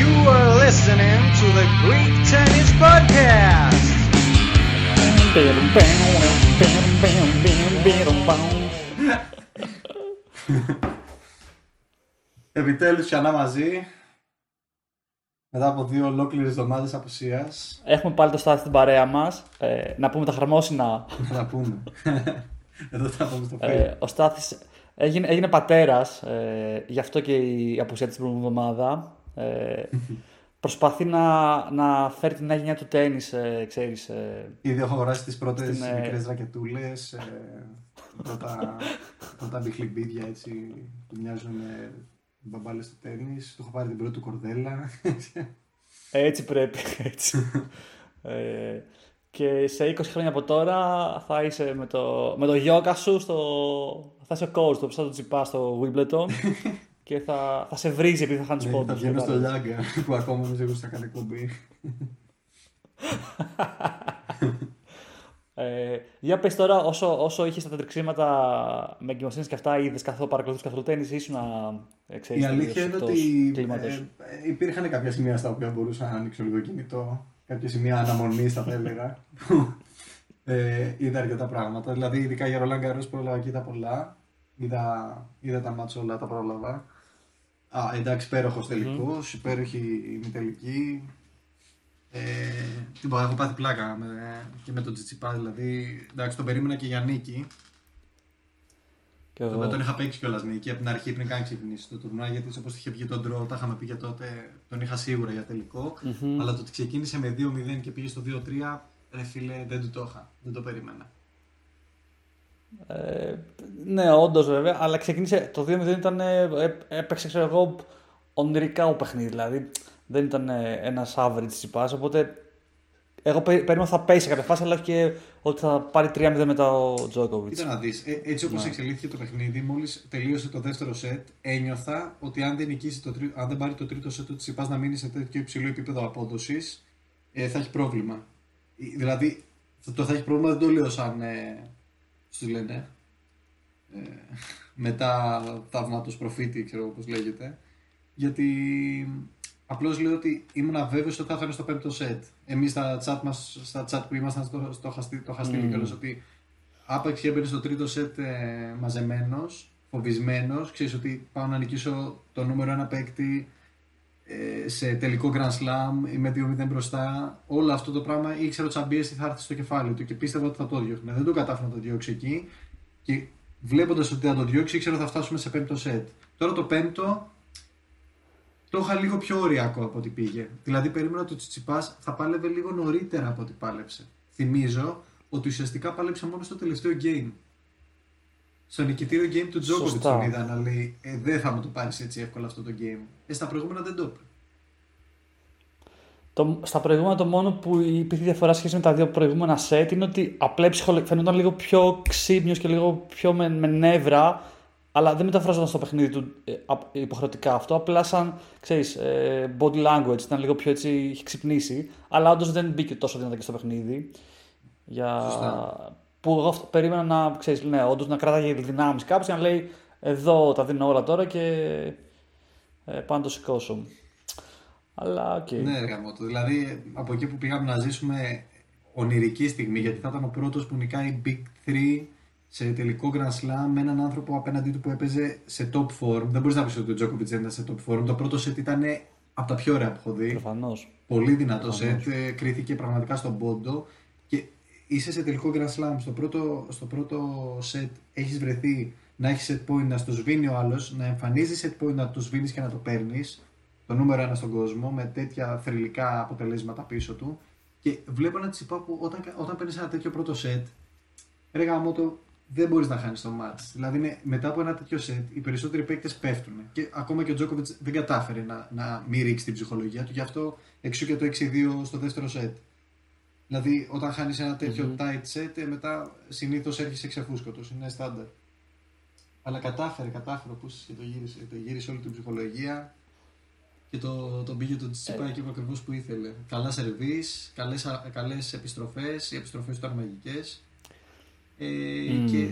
You are listening to the Greek Tennis Podcast. Επιτέλους ξανά μαζί. Μετά από δύο ολόκληρες εβδομάδες απουσίας. Έχουμε πάλι το στάθι στην παρέα μας. Ε, να πούμε τα χαρμόσυνα. Θα τα πούμε. Εδώ θα πούμε στο Ε, Facebook. ο Στάθης έγινε, έγινε πατέρας, ε, γι' αυτό και η απουσία της προηγούμενη εβδομάδα. Ε, προσπαθεί να, να φέρει την νέα γενιά του τέννις, ε, ξέρεις. Ε, Ήδη έχω αγοράσει τις πρώτες Στην, ε, μικρές ρακετούλες. Ε, πρώτα, πρώτα μπιχλιμπίδια έτσι που μοιάζουν με μπαμπάλες στο τέννις. Του έχω πάρει την πρώτη του κορδέλα. έτσι πρέπει, έτσι. ε, και σε 20 χρόνια από τώρα θα είσαι με το, με το γιόκα σου, στο, θα είσαι coach, το ψάχνω τσιπά στο Wimbledon και θα, θα σε βρίζει επειδή θα χάνεις Ναι, πόντους. θα βγαίνω στο κατάλαβες. Λιάγκα που ακόμα νομίζω εγώ θα κάνει εκπομπή. Ε, για πες τώρα, όσο, όσο είχες τα τρεξίματα με εγκυμοσύνες και αυτά, είδες καθόλου παρακολουθείς καθόλου τέννις, ήσουν να ε, ξέρεις, Η αλήθεια είναι εκτός ότι κλίματος. ε, ε, υπήρχαν κάποια σημεία στα οποία μπορούσα να ανοίξω λίγο κινητό. Κάποια σημεία αναμονή, θα έλεγα. που, ε, είδα αρκετά πράγματα. Δηλαδή, ειδικά για Ρολάν Καρό πρόλαβα και είδα πολλά. Είδα, είδα τα μάτια όλα, τα πρόλαβα. Α, εντάξει, υπέροχος τελικό, υπέροχη ημιτελική. Ε, τι πω, έχω πάθει πλάκα με, και με τον Τσιτσιπά. Δηλαδή, εντάξει, τον περίμενα και για νίκη. Και Το εγώ. οποίο τον είχα παίξει κιόλας νίκη από την αρχή πριν καν ξεκινήσει το τουρνουά. Γιατί όπως είχε βγει τον ντρό, τα είχαμε πει και τότε, τον είχα σίγουρα για τελικό. Μμμ. Αλλά το ότι ξεκίνησε με 2-0 και πήγε στο 2-3, ρε φίλε, δεν του το είχα. Δεν το περίμενα. Ε, ναι, όντως βέβαια, αλλά ξεκίνησε το 2-0 ήταν. ε, ε, έπαιξε, ξέρω εγώ, ονειρικά ο παιχνίδι. Δηλαδή δεν ήταν ένας average τσιπάς. Οπότε εγώ πε- περίμενα ότι θα πέσει σε κάποια φάση, αλλά όχι και ότι θα πάρει 3-0 μετά ο Τζόκοβιτς. Κοίτα να δεις, έτσι όπως Ναι. εξελίχθηκε το παιχνίδι, μόλις τελείωσε το δεύτερο σετ, ένιωθα ότι αν δεν, νικήσει το τρί... αν δεν πάρει το τρίτο σετ, ότι Τσιπάς να μείνει σε τέτοιο υψηλό επίπεδο απόδοσης, ε, θα έχει πρόβλημα. Ε, Δηλαδή, το- το θα έχει πρόβλημα δεν το λέω σαν. Ε, σου λένε. Ε, μετά θαύματο προφήτη, ξέρω πώ λέγεται. Γιατί απλώς λέω ότι ήμουν αβέβαιο ότι θα έφερε στο πέμπτο σετ. Εμείς στα chat μας, στα chat που ήμασταν, στο, στο, χαστί- το είχα στείλει Mm. κιόλας ότι άπαξ και έμπαινε στο τρίτο σετ ε, μαζεμένος, φοβισμένος. Ξέρεις ότι πάω να νικήσω το νούμερο ένα παίκτη ε, σε τελικό Grand Slam, είμαι 2-0 μπροστά. Όλο αυτό το πράγμα ήξερα ότι σαν πίεση θα έρθει στο κεφάλι του και πίστευα ότι θα το διώχνει. Δεν το κατάφερα να το διώξει εκεί. Και βλέποντας ότι θα το διώξει, ήξερα ότι θα φτάσουμε σε πέμπτο σετ. Τώρα το πέμπτο το είχα λίγο πιο ωριακό από ό,τι πήγε. Δηλαδή, περίμενα ότι ο Τσιτσιπάς θα πάλευε λίγο νωρίτερα από ό,τι πάλεψε. Θυμίζω ότι ουσιαστικά πάλεψε μόνο στο τελευταίο game. Στο νικητήριο game του Τζόκοβιτς Σωστά. τον είδα να λέει ε, Δεν θα μου το πάρεις έτσι εύκολα αυτό το game. Ε, στα προηγούμενα δεν το είπε. Το, στα προηγούμενα το μόνο που υπήρχε διαφορά σχέση με τα δύο προηγούμενα σετ είναι ότι απλά ψυχολο... φαινόταν λίγο πιο ξύπνιος και λίγο πιο με, με νεύρα, αλλά δεν μεταφράζονταν στο παιχνίδι του ε, απ- υποχρεωτικά αυτό, απλά σαν, ξέρεις, ε, body language, ήταν λίγο πιο έτσι, είχε ξυπνήσει, αλλά όντως δεν μπήκε τόσο δυνατά και στο παιχνίδι. Για... Σωστά. Που εγώ αυτό περίμενα να, ξέρεις, ναι, όντως να κρατάει δυνάμεις κάποιος και να λέει εδώ τα δίνω όλα τώρα και ε, πάω να το σηκώσω. Αλλά οκ. Ναι, ρε γαμώτο. Δηλαδή, από εκεί που πήγαμε να ζήσουμε ονειρική στιγμή, γιατί θα ήταν ο πρώτος που νικάει Big 3 σε τελικό Grand Slam με έναν άνθρωπο απέναντί του που έπαιζε σε top form. Δεν μπορείς να πεις ότι ο Τζόκοβιτς δεν ήταν σε top form. Το πρώτο set ήταν από τα πιο ωραία που έχω δει. Προφανώς. Πολύ δυνατό Προφανώς. σετ, ε, κρίθηκε πραγματικά στον πόντο και είσαι σε τελικό Grand Slam. Στο πρώτο, στο πρώτο σετ έχεις βρεθεί να έχεις set point να στο σβήνει ο άλλος, να εμφανίζεις set point να το σβήνεις και να το παίρνεις, το νούμερο ένα στον κόσμο, με τέτοια θρηλυκά αποτελέσματα πίσω του. Και βλέπω ένα τσιπά που όταν, όταν παίρνεις ένα τέτοιο πρώτο σετ, ρε γαμώτο, δεν μπορείς να χάνεις το match. Δηλαδή, είναι, μετά από ένα τέτοιο σετ, οι περισσότεροι παίκτες πέφτουν. Και ακόμα και ο Τζόκοβιτ δεν κατάφερε να, να μην ρίξει την ψυχολογία του, γι' αυτό εξού και το 6-2 στο δεύτερο σετ. Δηλαδή, όταν χάνεις ένα τέτοιο tight set, ε, μετά συνήθως έρχεσαι ξεφούσκωτος. Είναι στάνταρ. Αλλά κατάφερε, κατάφερε που και το γύρισε. Το γύρισε όλη την ψυχολογία και το, τον πήγε το τσιπά εκεί ακριβώς που ήθελε. Καλά σερβίς, καλές επιστροφές. Οι επιστροφές του ήταν μαγικές. Ε, Μμμ. Και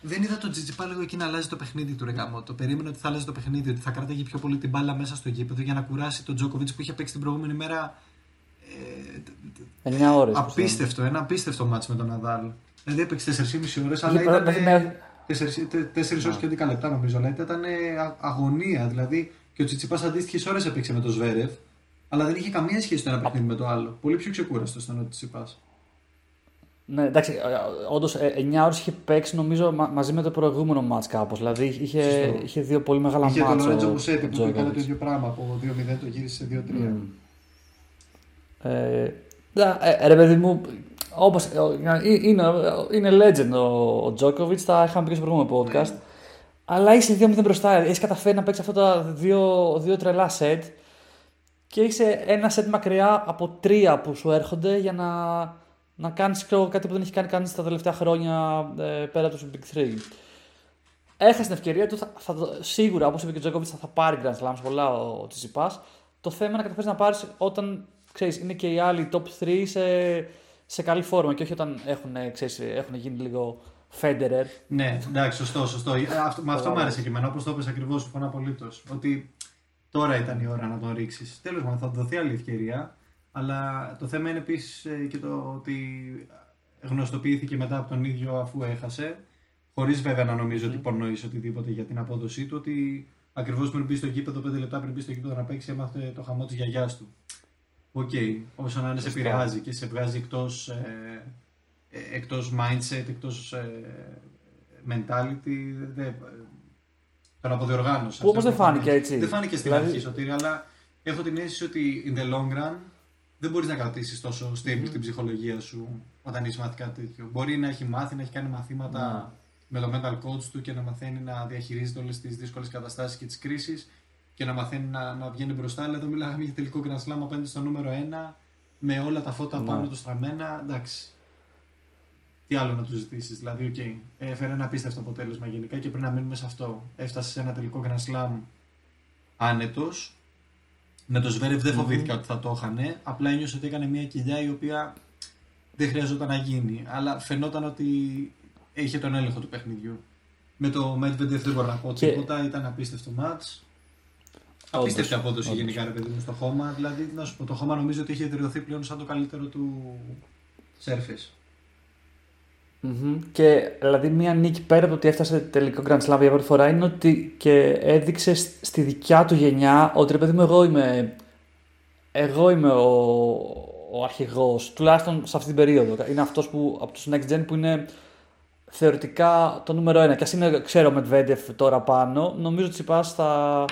δεν είδα τον Τζιτζιπά λίγο εκεί να αλλάζει το παιχνίδι του Ρεγάμο. Το περίμενα ότι θα αλλάζει το παιχνίδι, ότι θα κράταγε πιο πολύ την μπάλα μέσα στο γήπεδο για να κουράσει τον Τζόκοβιτς που είχε παίξει την προηγούμενη μέρα. Ε, 9 ώρες. απίστευτο, ένα απίστευτο μάτσο με τον Ναδάλ. Δηλαδή έπαιξε 4,5 ώρες, αλλά Είχε- ήταν. δηλαδή, με- 4 ώρες και 11 λεπτά νομίζω, αλλά ήταν α- αγωνία. Δηλαδή και ο Τσιτσιπά αντίστοιχες ώρες έπαιξε με τον Σβέρευ, αλλά δεν είχε καμία σχέση το ένα παιχνίδι με το άλλο. Πολύ πιο ξεκούραστος ήταν ο Τσιτσιπά. Ναι, εντάξει, όντως 9 ώρες είχε παίξει νομίζω μα- μαζί με το προηγούμενο μάτς κάπως. Δηλαδή είχε, Σωστό. είχε δύο πολύ μεγάλα Είχε τον μάτς. Λορέντζο ο- Μουσέτη ο που έκανε το Τζόκοβιτς. ίδιο πράγμα. Από 2-0 το γύρισε σε 2-3. Μμμ. Ε, ναι, ε, ρε παιδί μου, όπως, ε, είναι, είναι legend ο, ο Τζόκοβιτ, τα είχαμε πει και στο προηγούμενο podcast. Ναι. Αλλά είσαι 2-0 μπροστά. Έχεις καταφέρει να παίξεις αυτά τα δύο, δύο τρελά σετ και είσαι ένα σετ μακριά από τρία που σου έρχονται για να, να κάνεις κάτι που δεν έχει κάνει κανείς τα τελευταία χρόνια ε, πέρα του Big 3. Έχασε την ευκαιρία του, θα, θα, το- σίγουρα όπως είπε και ο Τζόκοβιτ θα, θα πάρει Grand Slams πολλά ο, ο Τσιτσιπάς. Το θέμα είναι να καταφέρεις να πάρεις όταν ξέρεις, είναι και οι άλλοι top 3 σε, σε καλή φόρμα και όχι όταν έχουν, ξέρεις, έχουν γίνει λίγο Federer. Ναι, εντάξει, σωστό, σωστό. Ε, Αυτό, με αυτό μου άρεσε και εμένα, όπως το είπες ακριβώς, συμφωνώ απολύτως. Ότι τώρα ήταν η ώρα να τον ρίξεις. Τέλος πάντων, θα του δοθεί άλλη ευκαιρία. Αλλά το θέμα είναι επίσης και το ότι γνωστοποιήθηκε μετά από τον ίδιο αφού έχασε. Χωρίς βέβαια να νομίζω ότι υπονοείς οτιδήποτε για την απόδοσή του. Ότι ακριβώς πριν μπει στο γήπεδο, 5 λεπτά πριν μπει στο γήπεδο να παίξει, έμαθε το χαμό της γιαγιάς του. Οκ, όσο να είναι σε Σωστά. επηρεάζει και σε βγάζει εκτός ε, ε, εκτός mindset, εκτός ε, mentality, δε, ε, τον αποδιοργάνωσε. Που όμως Αυτό δεν το φάνηκε πράγμα. έτσι. Δεν φάνηκε στην Δηλαδή- αρχή Σωτήρη, αλλά έχω την αίσθηση ότι in the long run δεν μπορείς να κρατήσεις τόσο stable την ψυχολογία σου όταν είσαι μάθει κάτι τέτοιο. Μπορεί να έχει μάθει, να έχει κάνει μαθήματα με το mental coach του και να μαθαίνει να διαχειρίζεται όλες τις δύσκολες καταστάσεις και τις κρίσεις και να μαθαίνει να, να βγαίνει μπροστά. Αλλά εδώ μιλάμε για τελικό Grand Slam απέναντι στο νούμερο 1 με όλα τα φώτα Ναι. πάνω του στραμμένα. Εντάξει. Τι άλλο να τους ζητήσεις; Δηλαδή, οκ, έφερε ένα απίστευτο αποτέλεσμα γενικά και πρέπει να μείνουμε σε αυτό. Έφτασε σε ένα τελικό Grand Slam άνετος. Με το Σβέρεφ δεν φοβήθηκα ότι θα το είχανε. Απλά ένιωσε ότι έκανε μια κοιλιά η οποία δεν χρειαζόταν να γίνει. Αλλά φαινόταν ότι είχε τον έλεγχο του παιχνιδιού. Με το Medvedev δεν μπορώ να πω Και- τίποτα. Ήταν απίστευτο μάτς. Απίστευτη Όντως, απόδοση όντως. γενικά, ρε παιδί μου, στο χώμα. Δηλαδή, να σου πω, το χώμα νομίζω ότι έχει ιδρυωθεί πλέον σαν το καλύτερο του surface. Μμμ. Και δηλαδή μια νίκη πέρα από το ότι έφτασε τελικό Grand Slam για πρώτη φορά είναι ότι και έδειξε σ- στη δικιά του γενιά ότι ρε παιδί μου εγώ είμαι, εγώ είμαι ο, ο αρχηγός, τουλάχιστον σε αυτή την περίοδο. Είναι αυτός που από τους Next Gen που είναι θεωρητικά το νούμερο ένα. Και ας είναι, ξέρω, με Medvedev τώρα πάνω, νομίζω ότι Τσιπάς θα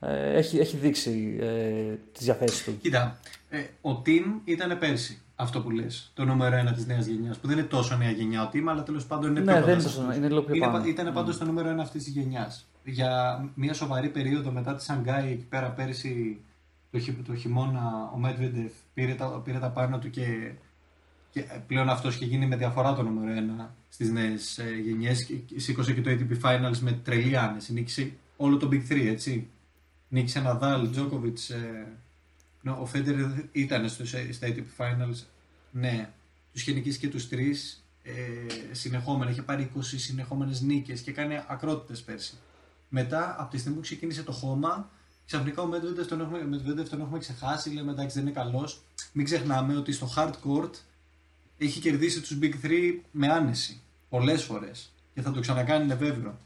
ε, έχει, έχει δείξει ε, τις διαθέσεις του. Κοίτα, ε, ο Team ήταν πέρσι αυτό που λες, το νούμερο ένα της νέας γενιάς, που δεν είναι τόσο νέα γενιά ο Team, αλλά τέλος πάντων είναι Ναι, πιο δεν κοντά είναι σε τόσο- αυτούς. είναι λίγο πιο Είναι πάνω. πα- Ήταν Mm. πάντως το νούμερο ένα αυτής της γενιάς. Για μια σοβαρή περίοδο μετά τη Σανγκάη εκεί πέρα πέρσι το, χει- το χειμώνα ο Medvedev πήρε τα, πήρε τα πάνω του και, και πλέον αυτός είχε γίνει με διαφορά το νούμερο ένα στις νέες ε, γενιές και και σήκωσε και το ATP Finals με τρελή άνεση. Νίκησε όλο το Big 3, έτσι. Νίκησε Ναδάλ, Τζόκοβιτς, ε, ναι, ο Φέντερ ήταν στο, στα ATP Finals. Ναι, τους είχε νικήσει και τους τρεις ε, συνεχόμενα. Είχε πάρει 20 συνεχόμενες νίκες και κάνει ακρότητες πέρσι. Μετά, από τη στιγμή που ξεκίνησε το χώμα, ξαφνικά ο Medvedev τον έχουμε, Medvedev τον έχουμε ξεχάσει. Λέμε εντάξει, δεν είναι καλός. Μην ξεχνάμε ότι στο hard court έχει κερδίσει τους Big 3 με άνεση. Πολλές φορές. Και θα το ξανακάνει, είναι βέβαιο.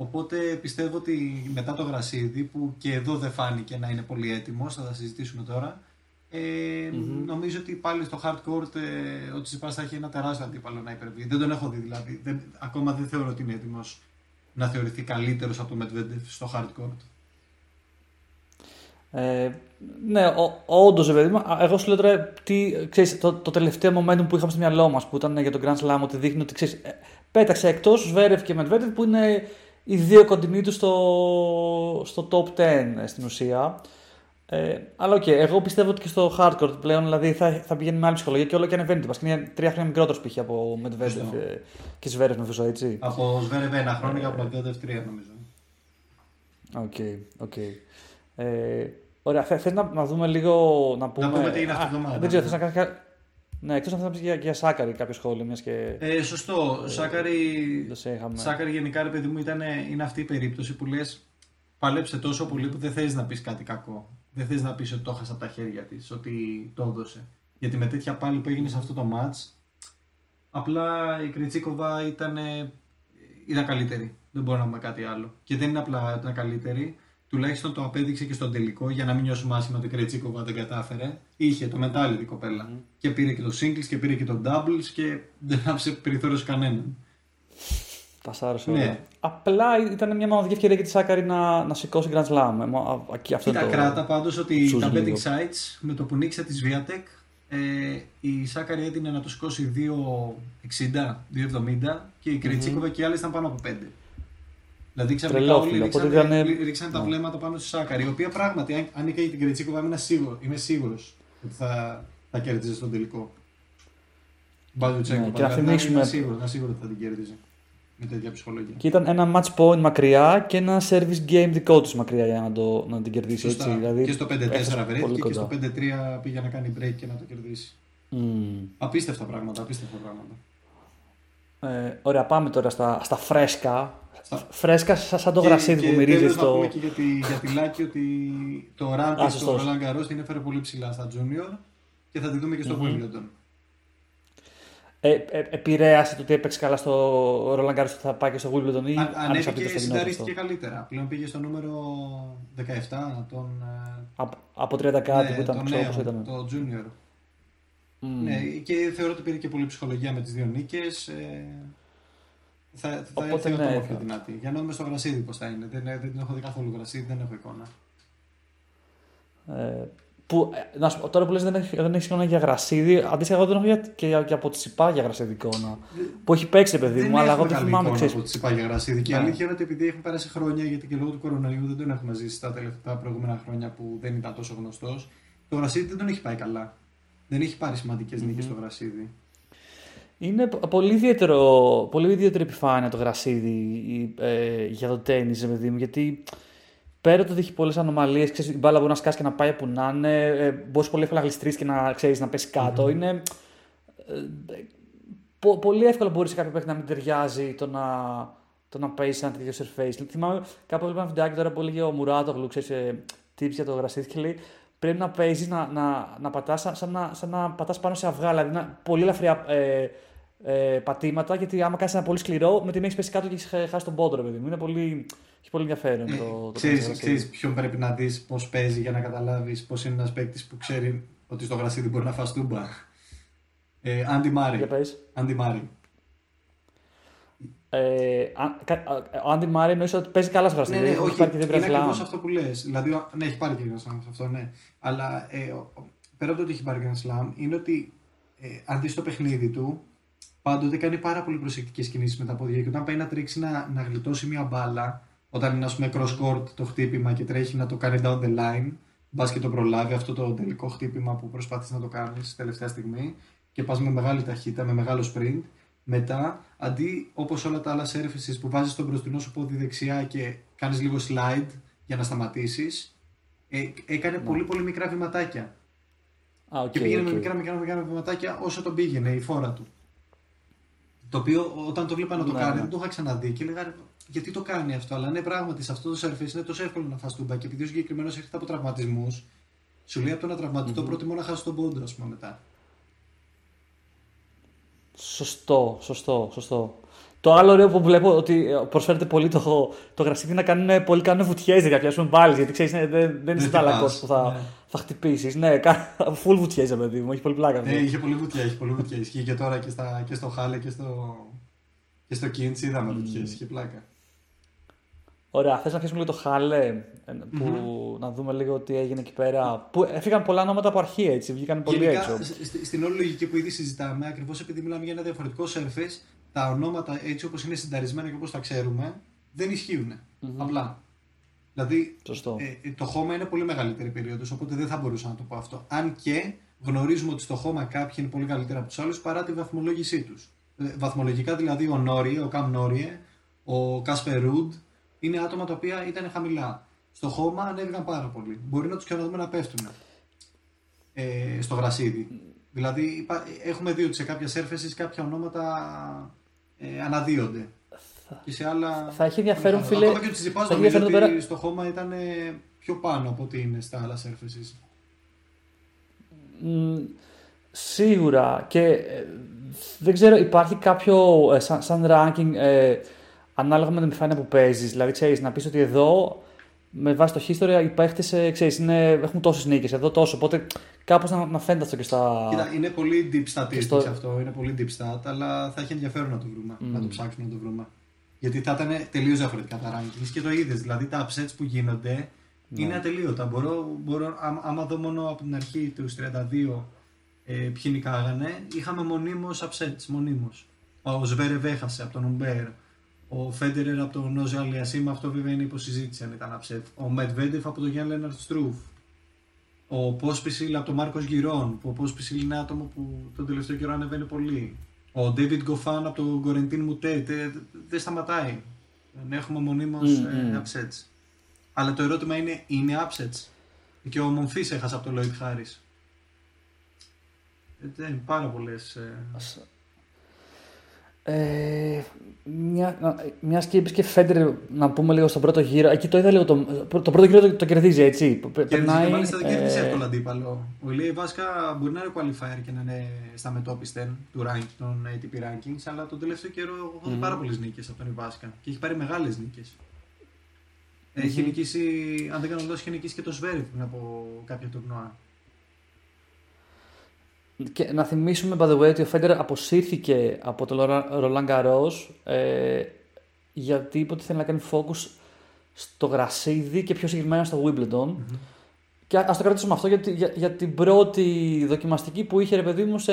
Οπότε πιστεύω ότι μετά το γρασίδι, που και εδώ δεν φάνηκε να είναι πολύ έτοιμος, θα τα συζητήσουμε τώρα. Ε, Νομίζω ότι πάλι στο hard court ε, ο Τσιπάς θα έχει ένα τεράστιο αντίπαλο να υπερβεί. Δεν τον έχω δει δηλαδή. Δεν, ακόμα δεν θεωρώ ότι είναι έτοιμος να θεωρηθεί καλύτερος από το Medvedev στο hard court. Ε, ναι, όντως, παιδί μου. Α, Εγώ σου λέω τώρα τι, ξέρεις, το, το τελευταίο momentum που είχαμε στο μυαλό μας που ήταν για τον Grand Slam ότι δείχνει ότι ξέρεις, ε, πέταξε εκτός Σβέρεφ και Medvedev που είναι οι δύο κοντινοί τους στο, στο top 10 ε, στην ουσία. Ε, αλλά οκ, εγώ πιστεύω ότι και στο hard court πλέον δηλαδή θα, θα πηγαίνει με άλλη ψυχολογία και όλο και ανεβαίνει. Την είναι τρία χρόνια μικρότερος π.χ. από Medvedev Σωστό. ε, και Σβέρεφ νομίζω έτσι. Από Σβέρεφ ένα χρόνο και από Medvedev τρία νομίζω. OK, OK. Ε, ωραία, θε, θες να, να δούμε λίγο, να πούμε... πούμε τι είναι αυτή η Α, εβδομάδα. Δεν ξέρω, θες να κάνεις κα... Ναι, εκτός αν θα πεις για, για Σάκαρη κάποιο σχόλιο, μιας και. Ε, σωστό. Σάκαρη, δεν σε είχαμε. Σάκαρη γενικά ρε παιδί μου ήταν, είναι αυτή η περίπτωση που λες πάλεψε τόσο πολύ που δεν θέλει να πεις κάτι κακό. Δεν θες να πεις ότι το έχασε από τα χέρια της, ότι το έδωσε. Γιατί με τέτοια πάλη που έγινε σε αυτό το match, απλά η Κρεϊτσίκοβα ήταν, ήταν καλύτερη. Δεν μπορώ να πούμε κάτι άλλο. Και δεν είναι απλά ότι ήταν καλύτερη, τουλάχιστον το απέδειξε και στον τελικό για να μην νιώσουμε άσχημα ότι η Κρετσίκοβα δεν κατάφερε. Είχε το mentality κοπέλα. Mm. Και πήρε και το singles και πήρε και το doubles και δεν άφησε περιθώριος σε κανέναν. Πασάρωσε ναι. Απλά ήταν μια μοναδική ευκαιρία για τη Σάκαρη να, να σηκώσει Grand Slam. Και αυτό Κοίτα, το... κράτα πάντως ότι τα betting sites με το που νίξε της Viatech ε, η Σάκαρη έδινε να το σηκώσει 2,60, 2,70 και η Κρετσίκοβα mm-hmm. και οι άλλες ήταν πάνω από 5. Δηλαδή ξαφνικά όλοι ρίξαν, ήταν... ρίξαν τα ναι. βλέμματα πάνω στη Σάκαρη, η οποία πράγματι, αν είχε την Κρετσίκοβα, είμαι σίγουρο, είμαι σίγουρος ότι θα, θα κέρδιζε στον τελικό. Μπάλου Τσέκο, ναι, και να θυμίσουμε... Είμαι σίγουρο, σίγουρο ότι θα την κέρδιζε. Με τέτοια ψυχολογία. Και ήταν ένα match point μακριά και ένα service game δικό τους μακριά για να, το, να την κερδίσει. Έτσι, δηλαδή, και στο 5-4 βρέθηκε και στο 5-3 πήγε να κάνει break και να το κερδίσει. Mm. Απίστευτα πράγματα, απίστευτα πράγματα. Ε, ωραία, πάμε τώρα στα, στα φρέσκα φρέσκα σαν το γρασίδι που μυρίζεις στο. Να πούμε και για τη, για τη Λάκη ότι το ράντι στο Roland Garros την έφερε πολύ ψηλά στα Junior και θα τη δούμε και στο Wimbledon. Ε, ε, επηρέασε το ότι έπαιξε καλά στο Roland Garros και θα πάει και στο Wimbledon ή αν, ανέβηκε και συνταρίστηκε καλύτερα. Πλέον πήγε στο νούμερο 17 τον... Ε, από, από 30 κάτι ναι, που ήταν, ξέρω πώς ήταν. Το Junior. Mm. Ναι, και θεωρώ ότι πήρε και πολύ ψυχολογία με τις δύο νίκες. Ε, θα, θα Οπότε, έρθει ναι, ακόμα πιο δυνατή. Για να δούμε στο γρασίδι πώς θα είναι. Δεν, δεν την έχω δει καθόλου γρασίδι, δεν έχω εικόνα. Ε, που, ε, να σου, τώρα που λες δεν έχει, δεν έχει εικόνα για γρασίδι, αντίστοιχα εγώ δεν έχω για, και, για, και από τη ΣΥΠΑ για γρασίδι εικόνα. που έχει παίξει παιδί μου, αλλά εγώ δεν θυμάμαι. Δεν από τη ΣΥΠΑ για γρασίδι. Και η ναι. αλήθεια είναι ότι επειδή έχουν περάσει χρόνια, γιατί και λόγω του κορονοϊού δεν τον έχουμε ζήσει τα τελευταία προηγούμενα χρόνια που δεν ήταν τόσο γνωστός, το γρασίδι δεν τον έχει πάει καλά. Δεν έχει πάρει σημαντικές mm-hmm. νίκες στο γρασίδι. Είναι πολύ ιδιαίτερο, πολύ ιδιαίτερη επιφάνεια το γρασίδι ε, για το τέννη, παιδί μου, γιατί πέρα το ότι έχει πολλές ανομαλίες, η μπάλα μπορεί να σκάσει και να πάει που να είναι, ε, μπορείς πολύ εύκολα να γλιστρήσει και να, ξέρεις, να πέσει Είναι ε, πο, πολύ εύκολο μπορείς σε κάποιο παίχτη να μην ταιριάζει το να, το να πέσει ένα τέτοιο surface. Θυμάμαι κάπου έβλεπα ένα βιντεάκι τώρα που έλεγε ο Μουράτογλου, ξέρεις, ε, για το γρασίδι και λέει πρέπει να παίζεις να, να, να πατάς σαν, σαν, να, σαν να πατάς πάνω σε αυγά, δηλαδή να, πολύ ελαφριά ε, ε, πατήματα, γιατί άμα κάνεις ένα πολύ σκληρό, με την έχει πέσει κάτω και έχεις χάσει τον πόντρο, παιδί μου. Είναι πολύ, έχει πολύ ενδιαφέρον το, το ξέρεις, ξέρεις ποιον πρέπει να δεις πώς παίζει για να καταλάβεις πώς είναι ένας παίκτης που ξέρει ότι στο γρασίδι μπορεί να φας τούμπα. Ε, Άντι Μάρι. Άντι Μάρι. Ε, ο Άντι Μάρι εννοείς ότι παίζει καλά στο γρασίδι. Ναι, ναι, όχι, πάρει και είναι ακριβώς αυτό που λες. Δηλαδή, ναι, έχει πάρει και ένα Slam αυτό, ναι. Αλλά ε, πέρα από το ότι έχει πάρει και ένα Slam, είναι ότι ε, αν δει το παιχνίδι του, πάντοτε κάνει πάρα πολύ προσεκτικές κινήσεις με τα πόδια. Και όταν πάει να τρέξει να, να γλιτώσει μια μπάλα, όταν είναι ας πούμε cross court το χτύπημα και τρέχει να το κάνει down the line, μπας και το προλάβει αυτό το τελικό χτύπημα που προσπάθησε να το κάνεις τελευταία στιγμή και πας με μεγάλη ταχύτητα, με μεγάλο sprint. Μετά, αντί όπως όλα τα άλλα surfaces που βάζεις τον μπροστινό σου πόδι δεξιά και κάνεις λίγο slide για να σταματήσεις, ε, έκανε ναι. πολύ πολύ μικρά βηματάκια. Ah, okay, και πήγαινε okay. με μικρά, μικρά, μικρά βηματάκια όσο τον πήγαινε η φόρα του. Το οποίο όταν το βλέπα να το ναι, κάνει, ναι. δεν το είχα ξαναδεί και έλεγα γιατί το κάνει αυτό. Αλλά ναι, πράγματι σε αυτό το surface είναι τόσο εύκολο να φας τούμπα και επειδή ο συγκεκριμένος έρχεται από τραυματισμούς, σου λέει από το να τραυματιστεί, mm-hmm. προτιμώ να χάσει τον πόντο, ας πούμε μετά. Σωστό, σωστό, σωστό. Το άλλο ωραίο που βλέπω ότι προσφέρεται πολύ το, το γρασίδι να κάνουν πολύ κάνουν βουτιές για να πιάσουν μπάλε. Γιατί ξέρεις, δεν, δεν είσαι ταλακό που θα, ναι. θα χτυπήσεις. Ναι, full βουτιές, παιδί μου, έχει πολύ πλάκα. Ναι, είχε πολύ βουτιά, έχει πολύ βουτιά. Ισχύει και τώρα και, στα, και στο Χάλε και στο, και στο Κίντσι είδαμε mm. βουτιές, είχε πλάκα. Ωραία, θες να αφήσουμε λίγο το Χάλε, ε, που mm-hmm. να δούμε λίγο τι έγινε εκεί πέρα. Που έφυγαν πολλά ονόματα από αρχή έτσι, βγήκαν πολύ Γενικά, έξω. Στην όλη λογική που ήδη συζητάμε, ακριβώς επειδή μιλάμε για ένα διαφορετικό surface, τα ονόματα έτσι όπως είναι συνταρισμένα και όπως τα ξέρουμε δεν ισχύουν. Mm-hmm. Απλά. Δηλαδή ε, το χώμα είναι πολύ μεγαλύτερη περίοδος, οπότε δεν θα μπορούσα να το πω αυτό. Αν και γνωρίζουμε ότι στο χώμα κάποιοι είναι πολύ καλύτερα από τους άλλους παρά τη βαθμολόγησή τους. Ε, βαθμολογικά δηλαδή ο Νόριε, ο Καμ Νόριε, ο Κάσπερ Ρουντ είναι άτομα τα οποία ήταν χαμηλά. Στο χώμα ανέβηκαν πάρα πολύ. Μπορεί να τους και να δούμε να πέφτουν ε, στο γρασίδι. Δηλαδή υπά- έχουμε δει ότι σε κάποια surfaces κάποια ονόματα ε, αναδύονται. Και σε άλλα. Θα έχει ενδιαφέρον, Ακόμα φίλε, και ο Τσιτσιπάς θα έχει νομίζω ότι ενδιαφέρον τώρα- στο χώμα ήταν ε, πιο πάνω από ότι είναι στα άλλα surfaces. Μ, σίγουρα και ε, δεν ξέρω, υπάρχει κάποιο ε, σαν, σαν ranking ε, ανάλογα με την επιφάνεια που παίζεις. Δηλαδή, ξέρεις, να πεις ότι εδώ με βάση το history οι παίχτες έχουν τόσες νίκες, εδώ τόσο. Οπότε κάπως να, να φαίνεται αυτό και στα. Κοίτα, είναι πολύ deep statistics στο- αυτό, είναι πολύ deep stat, αλλά θα έχει ενδιαφέρον να το βρούμε, να το ψάξουμε να το βρούμε. Γιατί θα ήταν τελείως διαφορετικά τα rankings και το είδες. Δηλαδή τα upsets που γίνονται είναι ατελείωτα. Μπορώ, μπορώ, ά- άμα δω μόνο από την αρχή τους 32 ε, ποιοι νικάγανε, είχαμε μονίμως upsets. Μονίμως. Ο Σβέρεβ έχασε από τον Ουμπέρ. Ο Φέντερερ από τον Νόζε Αλιασίμ, αυτό βέβαια είναι υποσυζήτηση αν ήταν upset. Ο Μετβέντεφ από τον Γιάννη Λέναρτ Στρούφ. Ο Πόσπισιλ από τον Μάρκος Γυρών, που ο Πόσπισιλ είναι άτομο που τον τελευταίο καιρό ανεβαίνει πολύ. Ο Ντέιβιντ Γκοφάν από τον Κορεντίν Μουτέτ. ε, Δεν σταματάει. Δεν έχουμε μονίμως Μμμ. ε, upsets. Αλλά το ερώτημα είναι, είναι upsets; Και ο Μομφής έχασε από τον Λόιτ Χάρη. Είναι πάρα πολλές. Ε, μια, να- μιας και είπες και Φέντερ να πούμε λίγο στον πρώτο γύρο. Εκεί το είδα λίγο. Το, το πρώτο γύρο το, το κερδίζει έτσι. Πε- Και Περνάει. μάλιστα δεν κέρδισε ε, εύκολα αντίπαλο. Ο Ηλία Βάσκα μπορεί να είναι qualifier και να είναι στα μετόπιστα του rank, των ATP rankings, αλλά τον τελευταίο καιρό έχω δει πάρα πολλές νίκες από τον Ιβάσκα και έχει πάρει μεγάλες νίκες. Έχει νικήσει, αν δεν κάνω λάθος, έχει νικήσει και το Σβέρι πριν από κάποια τουρνουά. Και να θυμίσουμε, by the way, ότι ο Φέντερ αποσύρθηκε από το Ρολάν Garros ε, γιατί είπε ότι θέλει να κάνει focus στο γρασίδι και πιο συγκεκριμένα στο Wimbledon. Και ας το κρατήσουμε αυτό γιατί, για, για την πρώτη δοκιμαστική που είχε ρε παιδί μου σε,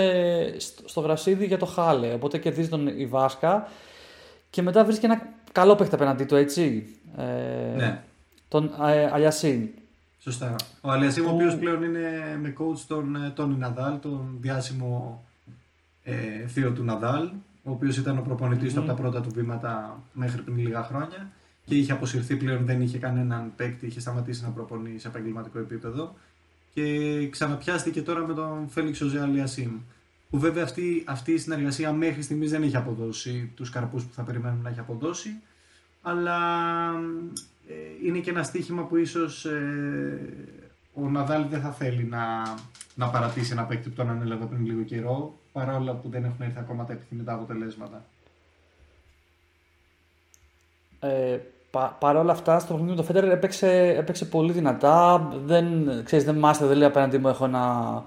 στο, στο γρασίδι για το Χάλε. Οπότε κερδίζει τον Ιβάσκα και μετά βρίσκει ένα καλό παίχτη απέναντί του, έτσι. Ε, Ναι. Τον ε, Αλιασίν. Σωστά. Ο Αλιασίμ, ο Που- οποίος πλέον είναι με coach τον ε, Τόνι Ναδάλ, τον διάσημο ε, θείο του Ναδάλ, ο οποίος ήταν ο προπονητής του από τα πρώτα του βήματα μέχρι πριν λίγα χρόνια και είχε αποσυρθεί πλέον, δεν είχε κανέναν παίκτη, είχε σταματήσει να προπονεί σε επαγγελματικό επίπεδο και ξαναπιάστηκε τώρα με τον Φέληξ Οζέ Αλιασίμ. Που βέβαια αυτή, αυτή η συνεργασία μέχρι στιγμής δεν έχει αποδώσει τους καρπούς που θα περιμένουμε να έχει αποδώσει αλλά ε, είναι και ένα στοίχημα που ίσως ε, ο Ναδάλ δεν θα θέλει να, να παρατήσει ένα παίκτη που τον ανέλαβε πριν λίγο καιρό παρόλα που δεν έχουν έρθει ακόμα τα επιθυμητά αποτελέσματα. Ε, πα, Παρ' όλα αυτά, στο παιχνίδι με τον Φέντερ έπαιξε, έπαιξε πολύ δυνατά. Δεν, ξέρεις, δεν μάστε, δεν λέει απέναντί μου έχω ένα,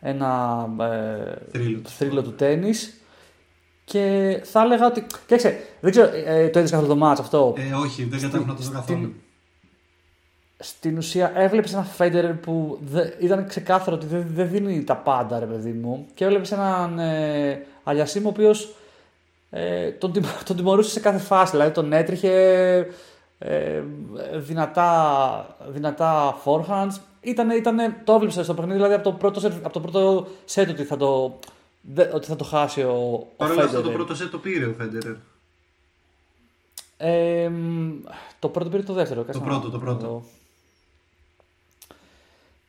ένα ε, Θρύλο του θρύλο του τέννις. Και θα έλεγα ότι. Κοίταξε, δεν ξέρω, ε, το είδε καθόλου το μάτς αυτό. Ε, όχι, δεν κατάφερα να το δω στην- καθόλου. Στην ουσία έβλεπες ένα Φέντερ που δε- ήταν ξεκάθαρο ότι δεν, δεν δίνει τα πάντα, ρε παιδί μου. Και έβλεπες έναν ε, Αλιασίμ ο οποίος ε, τον, τιμ- τον τιμωρούσε σε κάθε φάση. Δηλαδή τον έτρεχε ε, δυνατά, δυνατά forehands. Ήτανε, ήτανε, το έβλεπες στο παιχνίδι, δηλαδή από το πρώτο, σερ- από το πρώτο set ότι θα το, δε- ότι θα το χάσει ο, ο Παρ' όλα αυτά το Federer. πρώτο σετ το πήρε ο Φέντερερ. Ε, μ, το πρώτο πήρε το δεύτερο. κάτσε να- πρώτο, το πρώτο. να δω.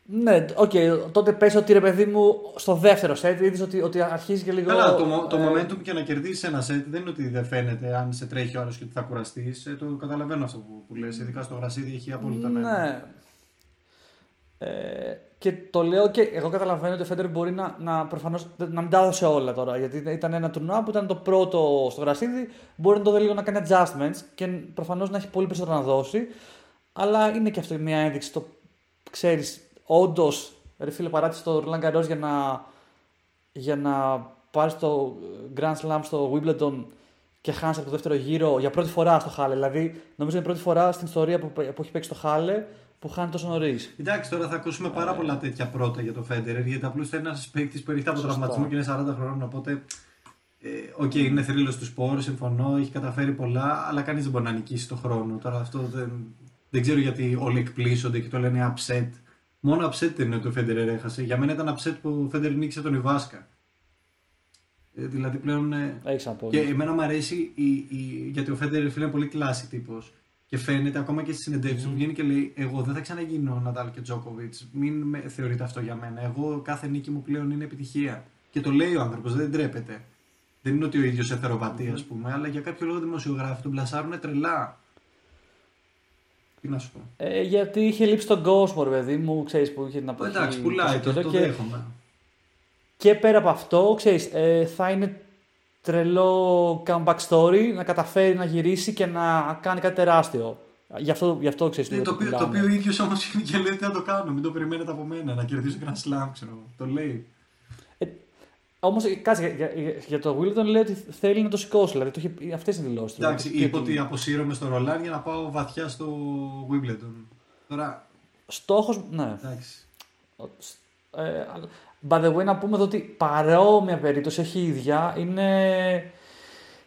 Ναι, οκ, τότε πες ότι ρε παιδί μου στο δεύτερο σετ είδες ότι, ότι αρχίζει και λίγο... Καλά, το, μο- το ε, momentum και να κερδίσεις ένα σετ δεν είναι ότι δεν φαίνεται αν σε τρέχει ο άλλος και ότι θα κουραστείς. το καταλαβαίνω αυτό που, που λες. Ειδικά στο γρασίδι έχει απόλυτα νόημα. Ναι. Ε, και το λέω και εγώ καταλαβαίνω ότι ο Φέντερ μπορεί να, να, προφανώς, να μην τα έδωσε όλα τώρα. Γιατί ήταν ένα τουρνουά που ήταν το πρώτο στο γρασίδι. Μπορεί να το δει λίγο να κάνει adjustments και προφανώς να έχει πολύ περισσότερο να δώσει. Αλλά είναι και αυτό μια ένδειξη. Το ξέρεις, όντως, ρε φίλε, παράτησε το Roland Garros για να, για να πάρεις το Grand Slam στο Wimbledon και χάνεις από το δεύτερο γύρο για πρώτη φορά στο Χάλε. Δηλαδή, νομίζω είναι η πρώτη φορά στην ιστορία που, που έχει παίξει το Χάλε που χάνει τόσο νωρίς. Εντάξει, τώρα θα ακούσουμε πάρα πολλά τέτοια πρώτα για το Φέντερερ γιατί απλώς είναι ένα παίκτης που έρχεται από Σωστά. τραυματισμό και είναι 40 χρόνων. Οπότε, ε, οκ, είναι θρύλος του σπορ, συμφωνώ, έχει καταφέρει πολλά, αλλά κανείς δεν μπορεί να νικήσει το χρόνο. Τώρα αυτό δεν, δεν ξέρω γιατί όλοι εκπλήσονται και το λένε upset. Μόνο upset δεν είναι ότι ο Φέντερερ έχασε. Για μένα ήταν upset που ο Φέντερερ νίκησε τον Ιβάσκα. Ε, δηλαδή πλέον. ε, Έχεις να πω. και εμένα μου αρέσει η, η, γιατί ο Φέντερ φίλε είναι πολύ κλάση τύπος. Και Και φαίνεται ακόμα και στη συνεντεύξη που βγαίνει και λέει: Εγώ δεν θα ξαναγίνω Νατάλ και Τζόκοβιτς. Μην με θεωρείτε αυτό για μένα. Εγώ κάθε νίκη μου πλέον είναι επιτυχία. Και το λέει ο άνθρωπος, δεν τρέπεται. Δεν είναι ότι ο ίδιος εθεροπατεί, ας πούμε, αλλά για κάποιο λόγο δημοσιογράφοι τον πλασάρουν τρελά. Τι να σου πω. Ε, γιατί είχε λείψει τον κόσμο, ρε παιδί μου, ξέρεις που είχε την αποχή. Εντάξει, πουλάει, το, το και, δέχομαι. και πέρα από αυτό, ξέρεις, ε, θα είναι τρελό comeback story να καταφέρει να γυρίσει και να κάνει κάτι τεράστιο. Γι' αυτό, γι αυτό ξέρεις Ε, λίγο το, το οποίο, το πουλάμε. οποίο ο ίδιος όμως είναι και λέει: Τι να το κάνω, μην το περιμένετε από μένα, να κερδίσω Grand Slam, ξέρω εγώ. Το λέει. Όμως, κάτσε, για, για, για το Wimbledon λέει ότι θέλει να το σηκώσει. Δηλαδή, το είχε, αυτές είναι οι δηλώσεις του. Εντάξει, Και είπε ότι- ότι αποσύρωμαι στο Ρολάν για να πάω βαθιά στο Wimbledon. Τώρα, Στόχος, ναι. εντάξει. Ε, by the way, να πούμε εδώ ότι παρόμοια περίπτωση έχει η ίδια είναι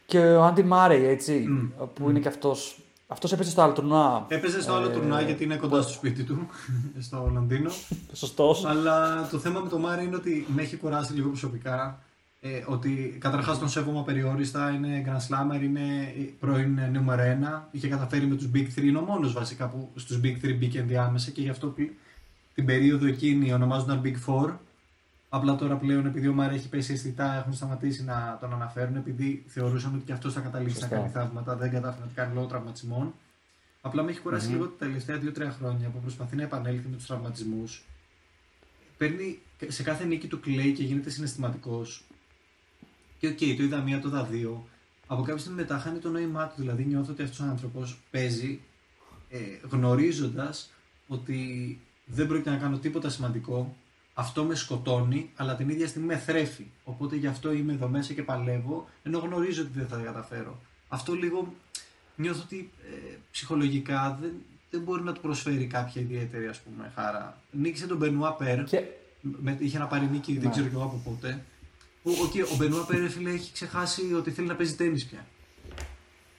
και ο Άντι Μάρεϊ, έτσι, Μμ. που είναι και αυτός. Αυτός έπαιζε στο άλλο τουρνουά. Έπαιζε στο άλλο Ε, τουρνουά γιατί είναι κοντά στο σπίτι του, στο Λονδίνο. Σωστός. Αλλά το θέμα με το Μάρι είναι ότι με έχει κουράσει λίγο προσωπικά. Ε, ότι καταρχάς τον σέβομαι απεριόριστα, είναι Grand Slammer, είναι πρώην νούμερο 1. Είχε καταφέρει με τους Big 3, είναι ο μόνος βασικά που στους Big 3 μπήκε ενδιάμεσα και γι' αυτό που την περίοδο εκείνη ονομάζονταν Big 4. Απλά τώρα πλέον επειδή ο Μάρι έχει πέσει αισθητά έχουν σταματήσει να τον αναφέρουν επειδή θεωρούσαν ότι και αυτός θα καταλήξει να Σωστά. κάνει θαύματα, δεν κατάφερε να το κάνει λόγω τραυματισμών. Απλά με έχει κουράσει Μμμ. λίγο τα τελευταία 2-3 χρόνια που προσπαθεί να επανέλθει με τους τραυματισμούς. Παίρνει σε κάθε νίκη του κλαίει και γίνεται συναισθηματικός. Και οκ, το είδα μία, το είδα δύο. Από κάποια στιγμή μετά χάνει το νόημά του. Δηλαδή νιώθω ότι αυτός ο άνθρωπος παίζει ε, γνωρίζοντας ότι δεν πρόκειται να κάνω τίποτα σημαντικό. Αυτό με σκοτώνει, αλλά την ίδια στιγμή με θρέφει. Οπότε γι' αυτό είμαι εδώ μέσα και παλεύω, ενώ γνωρίζω ότι δεν θα τα καταφέρω. Αυτό λίγο νιώθω ότι ε, ψυχολογικά δεν, δεν μπορεί να του προσφέρει κάποια ιδιαίτερη ας πούμε, χαρά. Νίκησε τον Μπενουά Περ, Και με, είχε να πάρει νίκη, δεν Ναι. ξέρω και εγώ από πότε. Που, οκ, ο Μπενουά Περ, φίλε, έχει ξεχάσει ότι θέλει να παίζει τένις πια.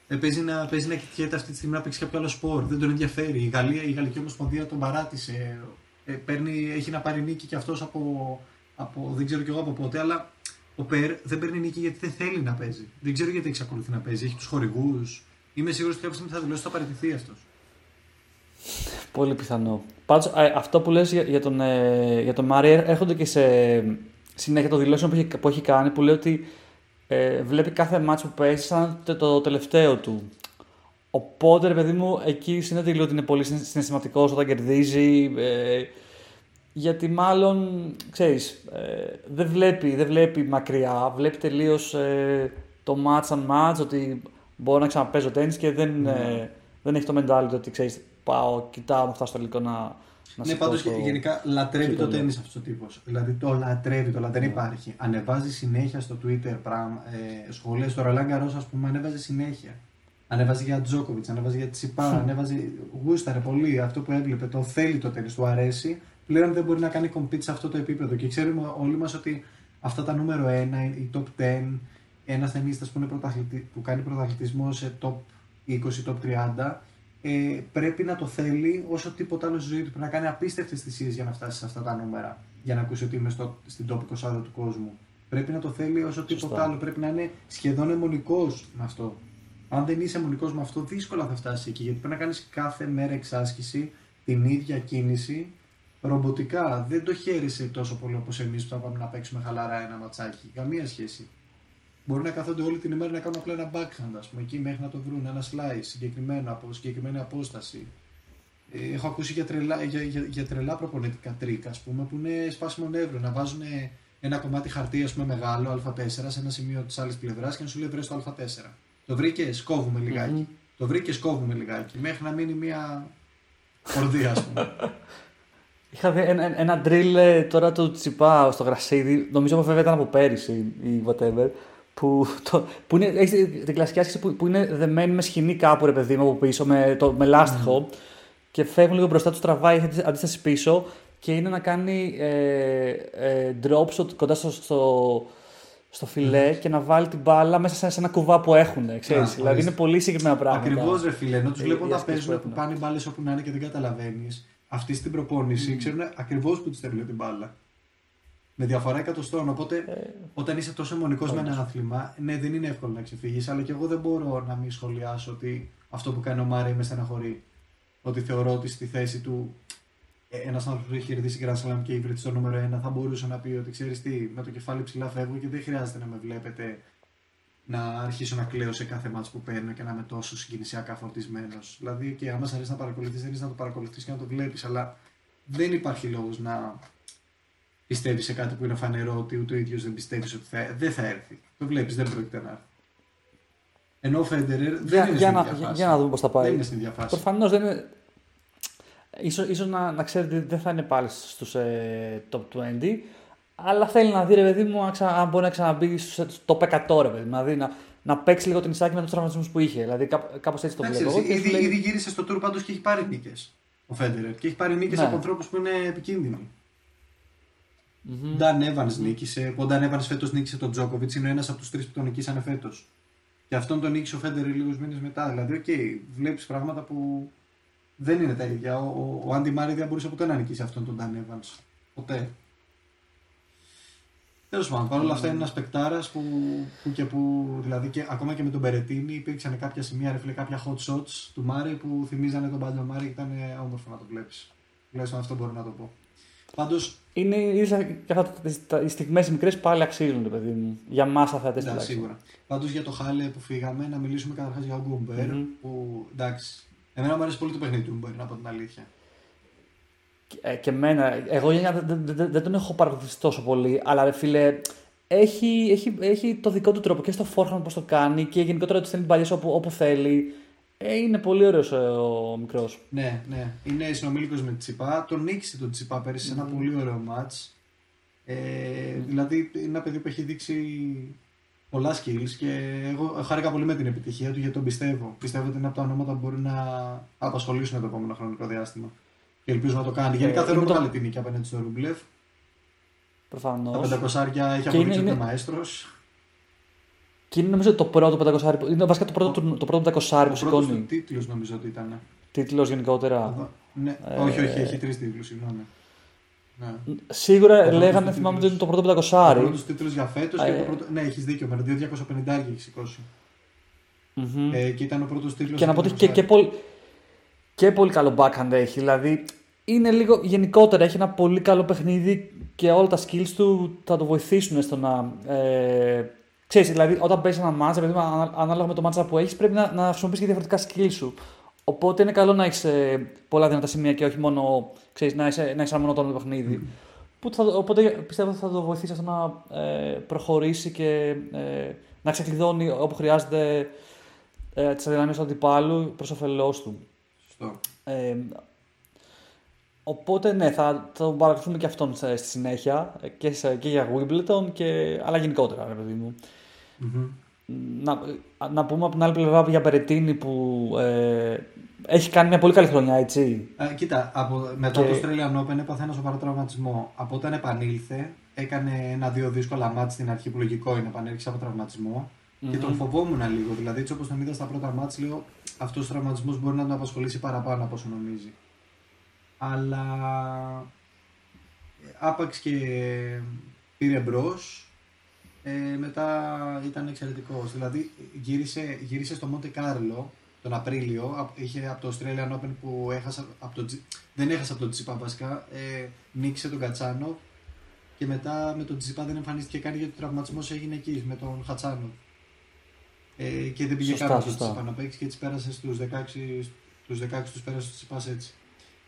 Ε, παίζει να, παίζει να κοιτιέται αυτή τη στιγμή να παίξει κάποιο άλλο σπορ. Δεν τον ενδιαφέρει. Η, Γαλλία, η Γαλλική Ομοσπονδία τον παράτησε. Ε, παίρνει, έχει να πάρει νίκη και αυτός από, από. Δεν ξέρω κι εγώ από πότε, αλλά ο Περ δεν παίρνει νίκη γιατί δεν θέλει να παίζει. Δεν ξέρω γιατί εξακολουθεί να παίζει. Έχει τους χορηγούς. Είμαι σίγουρος ότι κάποια στιγμή θα δηλώσει ότι θα παραιτηθεί αυτός. πολύ πιθανό. Πάντως, ε, αυτό που λες για, για τον, ε, για τον Μάρι έρχονται και σε συνέχεια των δηλώσεων που έχει, που έχει κάνει που λέει ότι ε, βλέπει κάθε μάτσο που παίζει σαν το, το τελευταίο του. Οπότε, ρε παιδί μου, εκεί συνέβη λίγο ότι είναι πολύ συναι- συναισθηματικός όταν κερδίζει. Ε, γιατί μάλλον, ξέρεις, ε, δεν, βλέπει, δεν βλέπει μακριά, βλέπει τελείως ε, το match and match, ότι μπορώ να ξαναπέζω τέννις και δεν, ε, δεν έχει το mentality ότι, ξέρεις, πάω, κοιτάω να φτάσω στο τελικό να, να ναι, πάντως σηκώσω. γενικά λατρεύει το κύπελο. τέννη αυτός ο τύπος. Δηλαδή το λατρεύει, το λατρεύει, δεν υπάρχει. Ανεβάζει συνέχεια στο Twitter πράγμα, ε, σχολεία. Στο Ρολάν Καρό, ας πούμε, ανέβαζε συνέχεια. Ανέβαζε για Τζόκοβιτς, ανέβαζε για Τσιπά, ανέβαζε. Γούσταρε πολύ αυτό που έβλεπε. Το θέλει το τέννη, του αρέσει. Πλέον δεν μπορεί να κάνει compete σε αυτό το επίπεδο. Και ξέρουμε όλοι μας ότι αυτά τα νούμερο 1, η top 10, ένα ταινίστα που, είναι πρωταθλητι- που κάνει πρωταθλητισμό σε top 20, top 30, ε, πρέπει να το θέλει όσο τίποτα άλλο στη ζωή του. Πρέπει να κάνει απίστευτες θυσίες για να φτάσει σε αυτά τα νούμερα. Για να ακούσει ότι είμαι στο, στην top 20 του κόσμου. Πρέπει να το θέλει όσο τίποτα Σωστά. άλλο. Πρέπει να είναι σχεδόν αιμονικός με αυτό. Αν δεν είσαι αιμονικός με αυτό, δύσκολα θα φτάσεις εκεί. Γιατί πρέπει να κάνεις κάθε μέρα εξάσκηση, την ίδια κίνηση, ρομποτικά. Δεν το χαίρεσαι τόσο πολύ όπως εμείς που θα πάμε να παίξουμε χαλαρά ένα ματσάκι. Καμία σχέση. Μπορεί να κάθονται όλη την ημέρα να κάνουν απλά ένα backhand, ας πούμε, εκεί μέχρι να το βρουν, ένα slice συγκεκριμένο από συγκεκριμένη απόσταση. Ε, έχω ακούσει για τρελά, για, για, για τρελά προπονητικά tricks, ας πούμε, που είναι σπάσιμο νεύρων. Να βάζουν ένα κομμάτι χαρτί, ας πούμε, μεγάλο, Α4, σε ένα σημείο της άλλης πλευράς και να σου λέει βρες το Α4. Το βρήκες, κόβουμε λιγάκι. Μμμ. Το βρήκες, κόβουμε λιγάκι. Μέχρι να μείνει μια ορδία, ας πούμε. Είχα δει ένα, ένα drill ε, τώρα του Τσιπά στο γρασίδι, νομίζω βέβαια ήταν από πέρυσι ή whatever, που, το, που είναι, έχεις την κλασική άσκηση που, που είναι δεμένη με σχοινή κάπου ρε παιδί μου από πίσω, με, το, με λάστιχο και φεύγουν λίγο μπροστά, τους τραβάει, έχει αντι- αντίσταση πίσω και είναι να κάνει ε, ε, drop shot κοντά στο, στο, στο φιλέ και να βάλει την μπάλα μέσα σε, σε ένα κουβά που έχουν. Ξέρεις. Α, δηλαδή ορίστε. είναι πολύ συγκεκριμένα πράγματα. Ακριβώς, ρε φίλε. Ενώ τους Ε, βλέπω οι να ασκήσεις που παίζουν που έχουν. πάνε μπάλες όπου να είναι και δεν καταλαβαίνεις. Αυτοί στην προπόνηση ξέρουν ακριβώς που τους στέλνουν την μπάλα. Με διαφορά εκατοστών. Οπότε, Ε, όταν είσαι τόσο αιμονικό με όντως. ένα άθλημα, ναι, δεν είναι εύκολο να ξεφύγεις. Αλλά και εγώ δεν μπορώ να μην σχολιάσω ότι αυτό που κάνει ο Μάρεϊ με στεναχωρεί. Ότι θεωρώ ότι στη θέση του ένας άνθρωπος που έχει κερδίσει Grand Slam και υβριδί στο νούμερο 1 θα μπορούσε να πει ότι ξέρεις τι, με το κεφάλι ψηλά φεύγω και δεν χρειάζεται να με βλέπετε να αρχίσω να κλαίω σε κάθε μάτς που παίρνω και να είμαι τόσο συγκινησιακά φορτισμένος. Δηλαδή, και άμα σ' αρέσει να παρακολουθείς, δεν είναι να το παρακολουθείς και να το βλέπεις, αλλά δεν υπάρχει λόγος να πιστεύεις σε κάτι που είναι φανερό ότι ούτε ο ίδιος δεν πιστεύεις ότι θα, δεν θα έρθει. Το βλέπεις, δεν πρόκειται να έρθει. Ενώ ο Φέντερερ δεν για, είναι για, στην να, ίδια για, φάση. για να δούμε πώς θα πάει. Δεν είναι στην ίδια φάση. Προφανώς δεν είναι. Ίσως, ίσως να, να ξέρετε ότι δεν θα είναι πάλι στους ε, top 20, αλλά θέλει να δει ρε παιδί μου αν, ξα, αν μπορεί να ξαναμπεί στους top 100 ρε παιδί μου. Δηλαδή να, να παίξει λίγο την Ισάκη με τους τραυματισμούς που είχε. Δηλαδή κάπω κάπως έτσι το Εντάξει, βλέπω. εγώ εσύ, και σου ήδη, λέει- ήδη γύρισε στο tour πάντως και έχει πάρει νίκες. Ο Φέντερερ. Και έχει πάρει νίκες Ναι. από ανθρώπους που είναι επικίνδυνοι. Μμμ. Νταν Έβανς νίκησε. Ο Νταν Έβανς φέτος νίκησε τον Τζόκοβιτς. Είναι ένας από τους τρεις που τον νικήσανε φέτος. Και αυτόν τον νίκησε ο Φέντερερ λίγους μήνες μετά. Δηλαδή, οκ, βλέπεις πράγματα που δεν είναι τα ίδια. Ο, ο, ο Άντι Μάρι δεν μπορούσε ποτέ να νικήσει αυτόν τον Νταν Έβανς. Ποτέ. Τέλος πάντων, παρόλα αυτά είναι ένας παικτάρας που, που και που, δηλαδή και, ακόμα και με τον Μπερετίνη υπήρξαν κάποια σημεία, ρε φίλε, κάποια hot shots του Μάρι που θυμίζανε τον παλιό Μάρι και ήταν όμορφο να το βλέπεις. Τουλάχιστον αυτό μπορώ να το πω. Πάντως, Είναι ίσως και αυτά τις- τα- οι στιγμές οι μικρές πάλι αξίζουν ρε παιδί μου. Για μας αθλητές Ναι, τουλάχιστον. σίγουρα. Πάντως για το Χάλε που φύγαμε, να μιλήσουμε καταρχάς για ο Γκουμπέρ. Μμμ. Που εντάξει. Εμένα μου αρέσει πολύ το παιχνίδι του Γκουμπέρ, να πω την αλήθεια. Ε, και εμένα, εγώ γενικά δεν, δεν- δεν- δεν τον έχω παρακολουθήσει τόσο πολύ, αλλά ρε φίλε, έχει, έχει, έχει το δικό του τρόπο και στο forehand πώς το κάνει και γενικότερα του στέλνει την παλιά όπου, όπου θέλει. Ε, είναι πολύ ωραίος ε, ο μικρός. Ναι, ναι. Είναι συνομήλικο με Τσιπά. Τον νίκησε τον Τσιπά πέρυσι σε ένα πολύ ωραίο match. Ε, Δηλαδή είναι ένα παιδί που έχει δείξει πολλά skills και εγώ χάρηκα πολύ με την επιτυχία του γιατί τον πιστεύω. Πιστεύω ότι είναι από τα ονόματα που μπορεί να απασχολήσουν το επόμενο χρονικό διάστημα. Και ελπίζω να το κάνει. Γενικά Ε, θέλω είναι να το- βγάλει την νίκη απέναντι στο Ρούμπλεφ. Τα Προφανώς. 500 έχει Και απολύξει είναι- ο είναι- Μαέστρος. Και είναι νομίζω το πρώτο 500 είναι βασικά το πρώτο, του- το πρώτο 500 που Ο πρώτος του σηκώνει τίτλος νομίζω ότι ήταν. τίτλος γενικότερα. Εδώ. Ναι. Ε, όχι, όχι, έχει τρεις τίτλους, συγγνώμη. Ναι. Σίγουρα Ο πρώτος λέγανε, του θυμάμαι ότι τίτλος. είναι το πρώτο Ο 500. πρώτο τίτλο για φέτος και Ε, το πρώτο. Ναι, έχεις δίκιο, με 250 έχει σηκώσει. Μμμ. Ε, και ήταν ο πρώτος τίτλος. Και να πω ότι και, και, πολύ, και πολύ καλό backhand έχει. Δηλαδή είναι λίγο γενικότερα έχει ένα πολύ καλό παιχνίδι και όλα τα skills του θα το βοηθήσουν στο να. Ε, ξέρεις, δηλαδή όταν παίζεις ένα match, δηλαδή, ανα- ανάλογα με το match που έχεις, πρέπει να, να χρησιμοποιήσει και διαφορετικά skills σου. Οπότε είναι καλό να έχεις πολλά δυνατά σημεία και όχι μόνο ξέρεις, να έχει να έχεις ένα μονότονο παιχνίδι. Που θα, οπότε πιστεύω ότι θα το βοηθήσει αυτό να ε, προχωρήσει και ε, να ξεκλειδώνει όπου χρειάζεται ε, τις αδυναμίες του αντιπάλου προς όφελός του. Σωστό. Ε, οπότε ναι, θα, θα τον παρακολουθούμε και αυτόν σε- στη συνέχεια ε, και, σε, και για Wimbledon, και, αλλά γενικότερα, ρε παιδί μου. Μμμ. Να, να πούμε από την άλλη πλευρά για Μπερετίνη που ε, έχει κάνει μια πολύ καλή χρονιά, έτσι. Ε, κοίτα, από, μετά Και- το Australian Open έπαθε ένα σοβαρό τραυματισμό. Από όταν επανήλθε, έκανε ένα-δύο δύσκολα μάτς στην αρχή που λογικό είναι, επανέρχισε από τραυματισμό. Και τον φοβόμουν λίγο. Δηλαδή, έτσι όπως τον είδα στα πρώτα μάτς, λέω αυτός ο τραυματισμός μπορεί να τον απασχολήσει παραπάνω από όσο νομίζει. Αλλά ε, άπαξ και πήρε μπρος. Ε, μετά ήταν εξαιρετικός. Δηλαδή, γύρισε, γύρισε στο Monte Carlo τον Απρίλιο. απ- Είχε από το Australian Open που έχασε από το, Τζι- δεν έχασε από τον Τσιπά βασικά. Ε, νίκησε τον Κατσάνο. Και μετά με τον Τσιπά δεν εμφανίστηκε καν γιατί ο τραυματισμός έγινε εκεί με τον Χατσάνο. Ε, και δεν πήγε Σωστά, καν στον σωστά. Τσιπά να παίξει και έτσι πέρασε στους 16, στους 16 τους πέρασε ο Τσιπάς έτσι.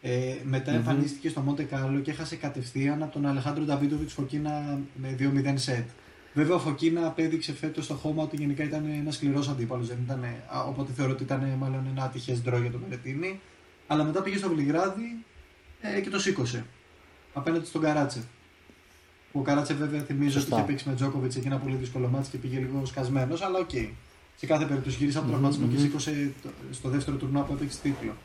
Ε, μετά Μμμ. εμφανίστηκε στο Μοντε Κάρλο και έχασε κατευθείαν από τον Αλεχάνδρο Νταβίδοβιτς Φωκίνα με 2-0 σετ. Βέβαια ο Φωκίνα απέδειξε φέτος στο χώμα ότι γενικά ήταν ένας σκληρός αντίπαλος. Δεν ήταν, α, οπότε θεωρώ ότι ήταν μάλλον ένα ατυχέ ντρό για τον Μερετίνη. Αλλά μετά πήγε στο Βελιγράδι ε, και το σήκωσε. Απέναντι στον Καράτσεφ. Ο Καράτσεφ βέβαια θυμίζω Σωστά. ότι είχε παίξει με Τζόκοβιτς εκεί ένα πολύ δύσκολο ματς και πήγε λίγο σκασμένος, αλλά οκ. Σε κάθε περίπτωση γύρισε από τον Μμμ, τραυματισμό και μμμ. σήκωσε το- στο δεύτερο τουρνουά που έπαιξε τίτλο.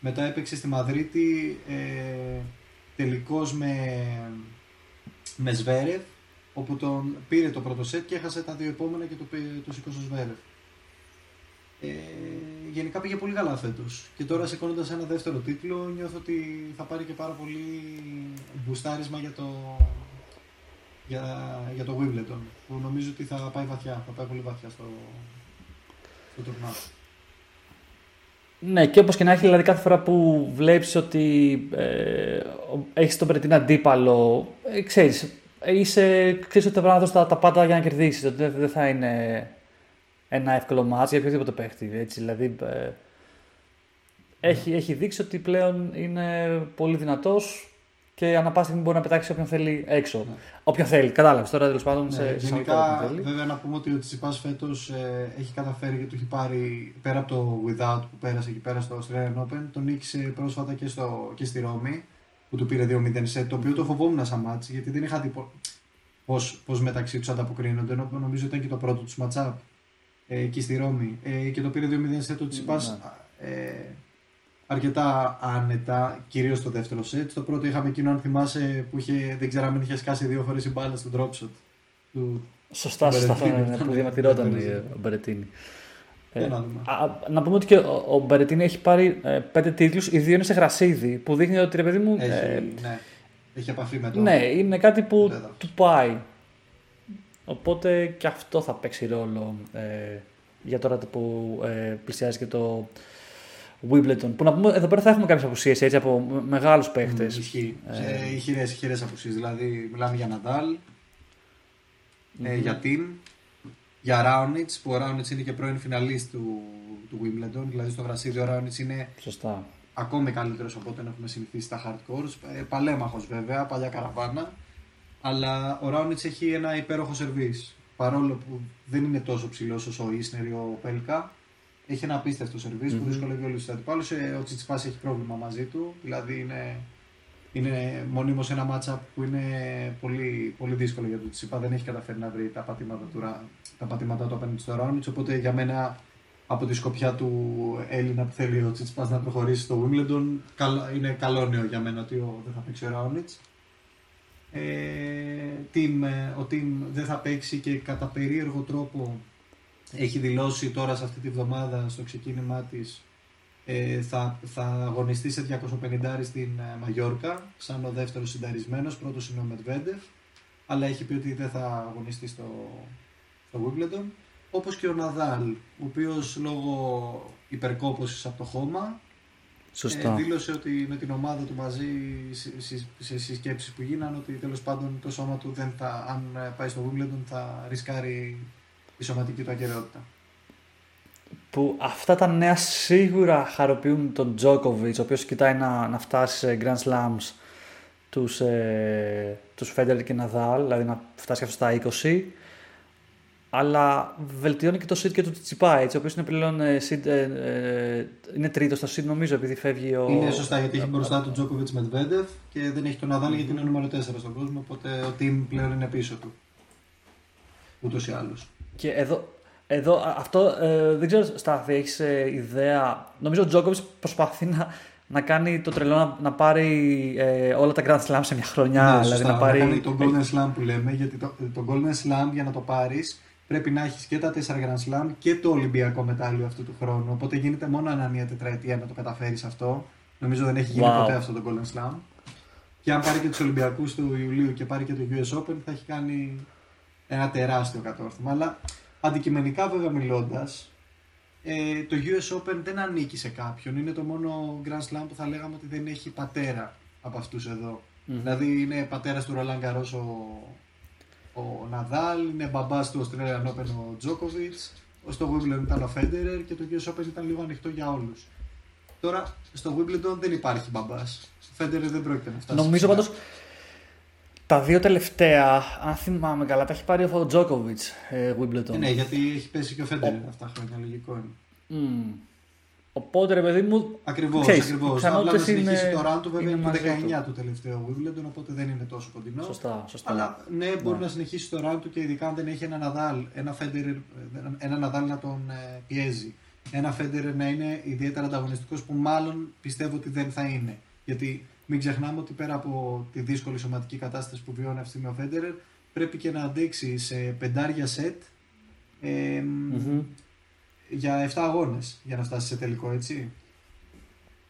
Μετά έπαιξε στη Μαδρίτη ε, τελικώς με, με Ζβέρεφ, όπου τον πήρε το πρώτο σετ και έχασε τα δύο επόμενα και το, πήρε- το σήκωσε ο Ζβέρεφ. Ε, γενικά πήγε πολύ καλά φέτος. Και τώρα σηκώνοντας ένα δεύτερο τίτλο, νιώθω ότι θα πάρει και πάρα πολύ μπουστάρισμα για το, για, για το Wimbledon που νομίζω ότι θα πάει βαθιά, θα πάει πολύ βαθιά στο, στο τουρνά. Ναι, και όπως και να έχει, δηλαδή κάθε φορά που βλέπεις ότι ε, έχεις τον Περετίν αντίπαλο, ε, ξέρεις, είσαι, ξέρεις ότι θα πρέπει να δώσεις τα, τα πάντα για να κερδίσεις. Ότι δεν, δεν θα είναι ένα εύκολο μάτς για οποιοδήποτε παίχτη. Έτσι, δηλαδή, ε, έχει, έχει δείξει ότι πλέον είναι πολύ δυνατός και ανά πάσα στιγμή μπορεί να πετάξει όποιον θέλει έξω. Ναι. Όποιον θέλει, κατάλαβες τώρα τέλος πάντων. Ναι, σε, σε γενικά, όποιον θέλει. βέβαια να πούμε ότι ο Τσιπάς φέτος ε, έχει καταφέρει και του έχει πάρει πέρα από το Without που πέρασε εκεί πέρα στο Australian Open, τον νίκησε πρόσφατα και, στο, και στη Ρώμη που του πήρε 2-0 σετ, το οποίο το φοβόμουν σαν μάτς γιατί δεν είχα δει πο- πώς, πώς μεταξύ τους ανταποκρίνονται, ενώ νομίζω ήταν και το πρώτο τους matchup ε, εκεί στη Ρώμη ε, και το πήρε 2-0 σετ ο Τσιπάς ε, αρκετά άνετα, κυρίως στο δεύτερο σετ. Στο πρώτο είχαμε εκείνο, αν θυμάσαι, που είχε, δεν ξέραμε αν είχε σκάσει δύο φορές η μπάλα στο drop shot. Του... Σωστά, του σωστά. αυτό Μπερετίνη. είναι που διαμαρτυρόταν Ναι, ο Μπερετίνη. Για να δούμε. Α, να πούμε ότι και ο, ο Μπερετίνη έχει πάρει ε, πέντε τίτλους, οι δύο είναι σε γρασίδι, που δείχνει ότι ρε παιδί μου. Έχει, ε, ναι, έχει επαφή με το. ναι, είναι κάτι που το έδαφος. του πάει. Οπότε και αυτό θα παίξει ρόλο ε, για τώρα που ε, πλησιάζει και το Wimbledon. Που να πούμε, εδώ πέρα θα έχουμε κάποιες απουσίες έτσι από με- μεγάλους παίχτες. Μμ, Ισχύει. Ε. Σε ηχηρές, ηχηρές απουσίες. Δηλαδή, μιλάμε για Ναντάλ, ε, για Τιμ, για Ράουνιτς, που ο Ράουνιτς είναι και πρώην φιναλίστ του, του Wimbledon. Δηλαδή, στο γρασίδι ο Ράουνιτς είναι Σωστά. ακόμη καλύτερος από ό,τι έχουμε συνηθίσει στα hardcores. Ε, παλέμαχος βέβαια, παλιά καραβάνα. Αλλά ο Ράουνιτς έχει ένα υπέροχο σερβίς. Παρόλο που δεν είναι τόσο ψηλός όσο ο Ίσνερ ή ο Πέλκα, έχει ένα απίστευτο σερβίς που δυσκολεύει όλους τους αντιπάλους. Ε, Ο Τσιτσιπάς έχει πρόβλημα μαζί του, δηλαδή είναι, είναι μονίμως ένα matchup που είναι πολύ, πολύ δύσκολο για τον Τσιτσιπά. Δεν έχει καταφέρει να βρει τα πατήματα του, Ρα- τα πατήματά του απέναντι στο Ράουνιτς, οπότε για μένα από τη σκοπιά του Έλληνα που θέλει ο Τσιτσιπάς να προχωρήσει στο Wimbledon καλ- είναι καλό νέο για μένα ότι ο, δεν θα παίξει ο Ράουνιτς. Ε, team, ε, ο Team δεν θα παίξει και κατά περίεργο τρόπο έχει δηλώσει τώρα σε αυτή τη βδομάδα στο ξεκίνημά της ε, θα, θα αγωνιστεί σε 250 στην ε, Μαγιόρκα σαν ο δεύτερος συνταρισμένος, πρώτος είναι ο Μετβέντεφ αλλά έχει πει ότι δεν θα αγωνιστεί στο, στο Wimbledon όπως και ο Ναδάλ ο οποίος λόγω υπερκόπωσης από το χώμα Σωστά. ε, δήλωσε ότι με την ομάδα του μαζί σε, σε, σε συσκέψεις που γίνανε ότι τέλος πάντων το σώμα του δεν θα, αν ε, πάει στο Wimbledon θα ρισκάρει η σωματική του ακαιρεότητα. Που αυτά τα νέα σίγουρα χαροποιούν τον Τζόκοβιτς ο οποίος κοιτάει να, να φτάσει σε Grand Slams τους, ε, τους Federer και Nadal, δηλαδή να φτάσει αυτό στα 20 αλλά βελτιώνει και το seed και του Τσιπά, έτσι, ο οποίος είναι πλέον ε, seed, ε, ε, είναι τρίτος στο seed νομίζω επειδή φεύγει ο... Είναι σωστά γιατί έχει μπροστά του Τζόκοβιτ Μετβέντεφ και δεν έχει τον Ναδάλ γιατί είναι νούμερο 4 στον κόσμο. Οπότε ο team πλέον είναι πίσω του. Ούτως ή άλλως. Και εδώ, εδώ α- αυτό ε, δεν ξέρω, Στάθη, έχεις ιδέα; Νομίζω ο Τζόκοβιτ προσπαθεί να, να κάνει το τρελό να, να πάρει ε, όλα τα Grand Slam σε μια χρονιά. Ναι, δηλαδή σωστά, να πάρει. κάνει τον Golden Slam που λέμε. Γιατί το, το Golden Slam για να το πάρεις πρέπει να έχεις και τα 4 Grand Slam και το Ολυμπιακό μετάλλιο αυτού του χρόνου. Οπότε γίνεται μόνο ανά μία τετραετία να το καταφέρεις αυτό. Νομίζω δεν έχει γίνει Wow. ποτέ αυτό το Golden Slam. Και αν πάρει και τους Ολυμπιακούς του Ιουλίου και πάρει και το US Open, θα έχει κάνει ένα τεράστιο κατόρθωμα. Αλλά αντικειμενικά βέβαια μιλώντας, ε, το US Open δεν ανήκει σε κάποιον. Είναι το μόνο Grand Slam που θα λέγαμε ότι δεν έχει πατέρα από αυτούς εδώ. Δηλαδή είναι πατέρας του Ρολάν Καρός ο, ο Ναδάλ, είναι μπαμπάς του Australian Open ο Τζόκοβιτς, στο Wimbledon ήταν ο Federer και το US Open ήταν λίγο ανοιχτό για όλους. Τώρα στο Wimbledon δεν υπάρχει μπαμπάς. Ο Federer δεν πρόκειται να φτάσει. Νομίζω ψηλά. Πάντω τα δύο τελευταία, αν θυμάμαι καλά, τα έχει πάρει ο Τζόκοβιτ ε, Wimbledon. Ε, ναι, γιατί έχει πέσει και ο Federer αυτά χρόνια, λογικό είναι. Μμμ. Οπότε ρε παιδί μου. Ακριβώς, ξέρεις, ακριβώς. οι Απλά να πιθανότητες συνεχίσει είναι- το run του βέβαια είναι είναι το μαζί 19 του τελευταίο Wimbledon, οπότε δεν είναι τόσο κοντινό. Σωστά, σωστά. Αλλά ναι, μπορεί να συνεχίσει το run του και ειδικά αν δεν έχει ένα Ναδάλ, ένα Federer, ένα Ναδάλ να τον ε, πιέζει. Ένα Federer να είναι ιδιαίτερα ανταγωνιστικός που μάλλον πιστεύω ότι δεν θα είναι. Γιατί μην ξεχνάμε ότι πέρα από τη δύσκολη σωματική κατάσταση που βιώνει αυτή τη στιγμή ο Federer, πρέπει και να αντέξει σε πεντάρια σετ ε, Μμμ. για 7 αγώνες για να φτάσει σε τελικό, έτσι.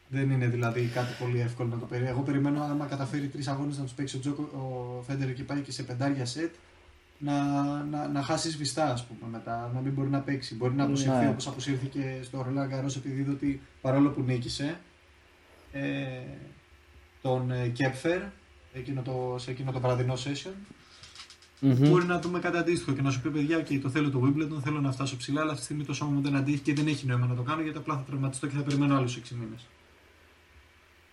Δεν είναι δηλαδή κάτι πολύ εύκολο να το περιμένω. Εγώ περιμένω άμα καταφέρει τρεις αγώνες να τους παίξει ο, Τζόκο, ο Φέντερ και πάει και σε πεντάρια σετ να, να, να χάσει σβηστά, ας πούμε, μετά, να μην μπορεί να παίξει. Μπορεί να αποσυρθεί Ναι. όπως αποσύρθηκε στο Ρολάν Γκαρό επειδή είδε ότι παρόλο που νίκησε ε, τον ε, Κέπφερ εκείνο το, σε εκείνο το βραδινό session. Μμμ. Μπορεί να δούμε κάτι αντίστοιχο και να σου πει: Παιδιά, okay, το θέλω το Wimbledon, θέλω να φτάσω ψηλά, αλλά αυτή τη στιγμή το σώμα μου δεν αντίχει και δεν έχει νόημα να το κάνω γιατί απλά θα τραυματιστώ και θα περιμένω άλλους 6 μήνες.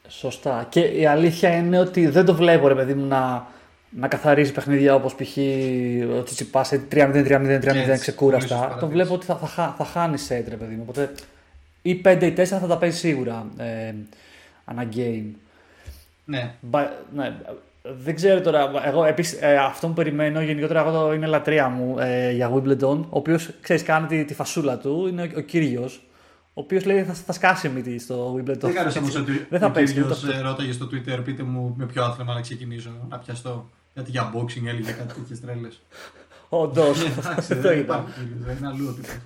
Σωστά. Και η αλήθεια είναι ότι δεν το βλέπω, ρε παιδί μου, να, να καθαρίζει παιχνίδια όπως π.χ. ο Τσιτσιπά σε 3-0, 3-0, 3-0 Έτσι, πολύ ξεκούραστα. σωστά Το παρατήρηση. βλέπω ότι θα, θα, χα- θα χάνεις σετ, ρε παιδί μου. Οπότε ή 5 ή 4 θα τα παίζεις σίγουρα ε, ανά game. Ναι, Μπα- ναι, δεν ξέρω τώρα. Εγώ επίσης, ε, αυτό που περιμένω γενικότερα εγώ το, είναι λατρεία μου ε, για Wimbledon. Ο οποίος ξέρεις, κάνει τη, τη φασούλα του. Είναι ο, ο κύριος. Ο οποίος λέει θα, θα σκάσει μύτη στο Wimbledon. δεν κάνω όμως ότι δεν θα ο παίζει. κύριος, δεν θα- ε, ρώταγε στο Twitter, πείτε μου με ποιο άθλημα να ξεκινήσω, να πιαστώ. Κάτι για boxing έλεγε κάτι τέτοιες τρέλες. Όντως. Εντάξει, το δεν είδα. υπάρχει κύριος, δεν είναι αλλού ο τύπος.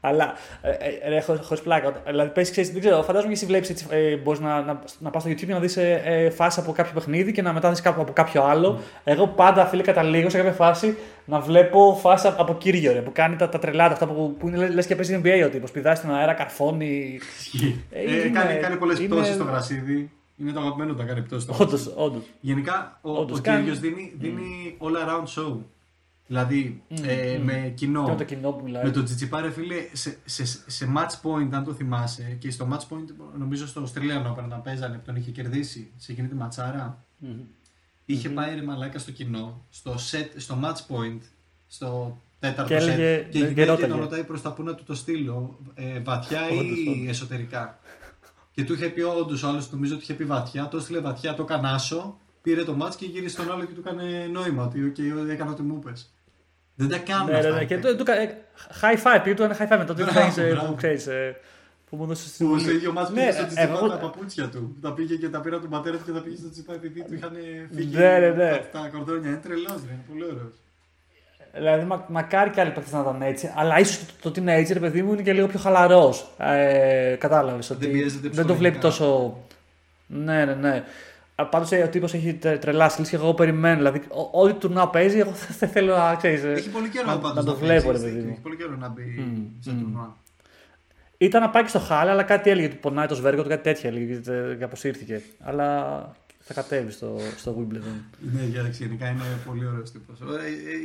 Αλλά ε, ε, ρε, χωρίς, χωρίς πλάκα. Δηλαδή, πες, ξέρεις, δεν ξέρω, φαντάζομαι και εσύ βλέπεις ε, μπορείς να, να, να πας στο YouTube και να δεις ε, ε, φάση από κάποιο παιχνίδι και να μετά δεις από κάποιο άλλο. Εγώ πάντα, φίλε, καταλήγω σε κάποια φάση να βλέπω φάση από, από κύριο ρε, που κάνει τα, τα τρελάτα αυτά που, που είναι λε λες και παίζει NBA ο τύπο. Πηδάει στον αέρα, καρφώνει. Ισχύει. Ε, Ε, είναι- κάνει κάνει πολλές είναι- πτώσεις στο γρασίδι. Είναι το αγαπημένο του να κάνει πτώσεις στο γρασίδι. Όντως, όντω. Γενικά ο, Όντως, ο κάνει- κύριος δίνει, δίνει all around show. Δηλαδή ε, μμ. με κοινό. Και με το κοινό που μιλάει. Με τον Τσιτσιπάρε, φίλε, σε, σε, σε match point, αν το θυμάσαι, και στο match point, νομίζω στο Australian Open, όταν παίζανε, που τον είχε κερδίσει σε εκείνη τη ματσάρα, Μμμ. είχε πάει ρε μαλάκα στο κοινό, στο, set, στο match point, στο τέταρτο Και set, έλεγε- και, και γυρνάει και ρώταγε. τον ρωτάει προς τα που να του το στείλω, ε, βαθιά Όντως, ή όντως. εσωτερικά. και του είχε πει όντως ο άλλος, νομίζω ότι είχε πει βαθιά, το έστειλε βαθιά, το κανάσο, πήρε το match και γύρισε στον άλλο και του έκανε νόημα ότι okay, έκανα ό,τι μου είπες. Δεν τα κάνουν Ναι, ναι, αυτά. ναι. οι Και παίκτες. του, του, ε, high five, πήγε του ένα high five με το ότι Μπράβο, κάνεις, ε, μπράβο. που ξέρεις, ε, που μου έδωσε Που στο ίδιο μάτς Ναι, πήγε στο Τσιτσιπά εγώ- τα παπούτσια του. Τα πήγε και τα πήρα του πατέρα του και τα πήγε στο Τσιτσιπά επειδή του είχαν φύγει Ναι, ναι, ναι. τα, τα κορδόνια. Είναι τρελός, ρε, είναι πολύ ωραίος. Δηλαδή, μα, μακάρι και άλλοι παίκτες να ήταν έτσι, αλλά ίσως το, το ότι είναι έτσι, ρε παιδί μου, είναι και λίγο πιο χαλαρός. Ε, Κατάλαβες ότι πιέζεται δεν το βλέπει ψυχολογικά. τόσο. Ναι, ναι, ναι. Πάντως ο τύπος έχει τε- τρελά skills και εγώ περιμένω. Δηλαδή, ό- ό,τι τουρνά παίζει, εγώ δεν θέλω να ξέρεις. Έχει πολύ καιρό να, πάντως να το παίξει, βλέπω, ρε έχεις παιδί δίκιο. μου. Έχει πολύ καιρό να μπει Μμμ, σε μμμ. τουρνουά. Ήταν να πάει και στο χάλε, αλλά κάτι έλεγε ότι πονάει το σβέργο του, κάτι τέτοια έλεγε και- και αποσύρθηκε. Αλλά θα κατέβει στο, στο Wimbledon. Ναι, για γενικά είναι πολύ ωραίος τύπος.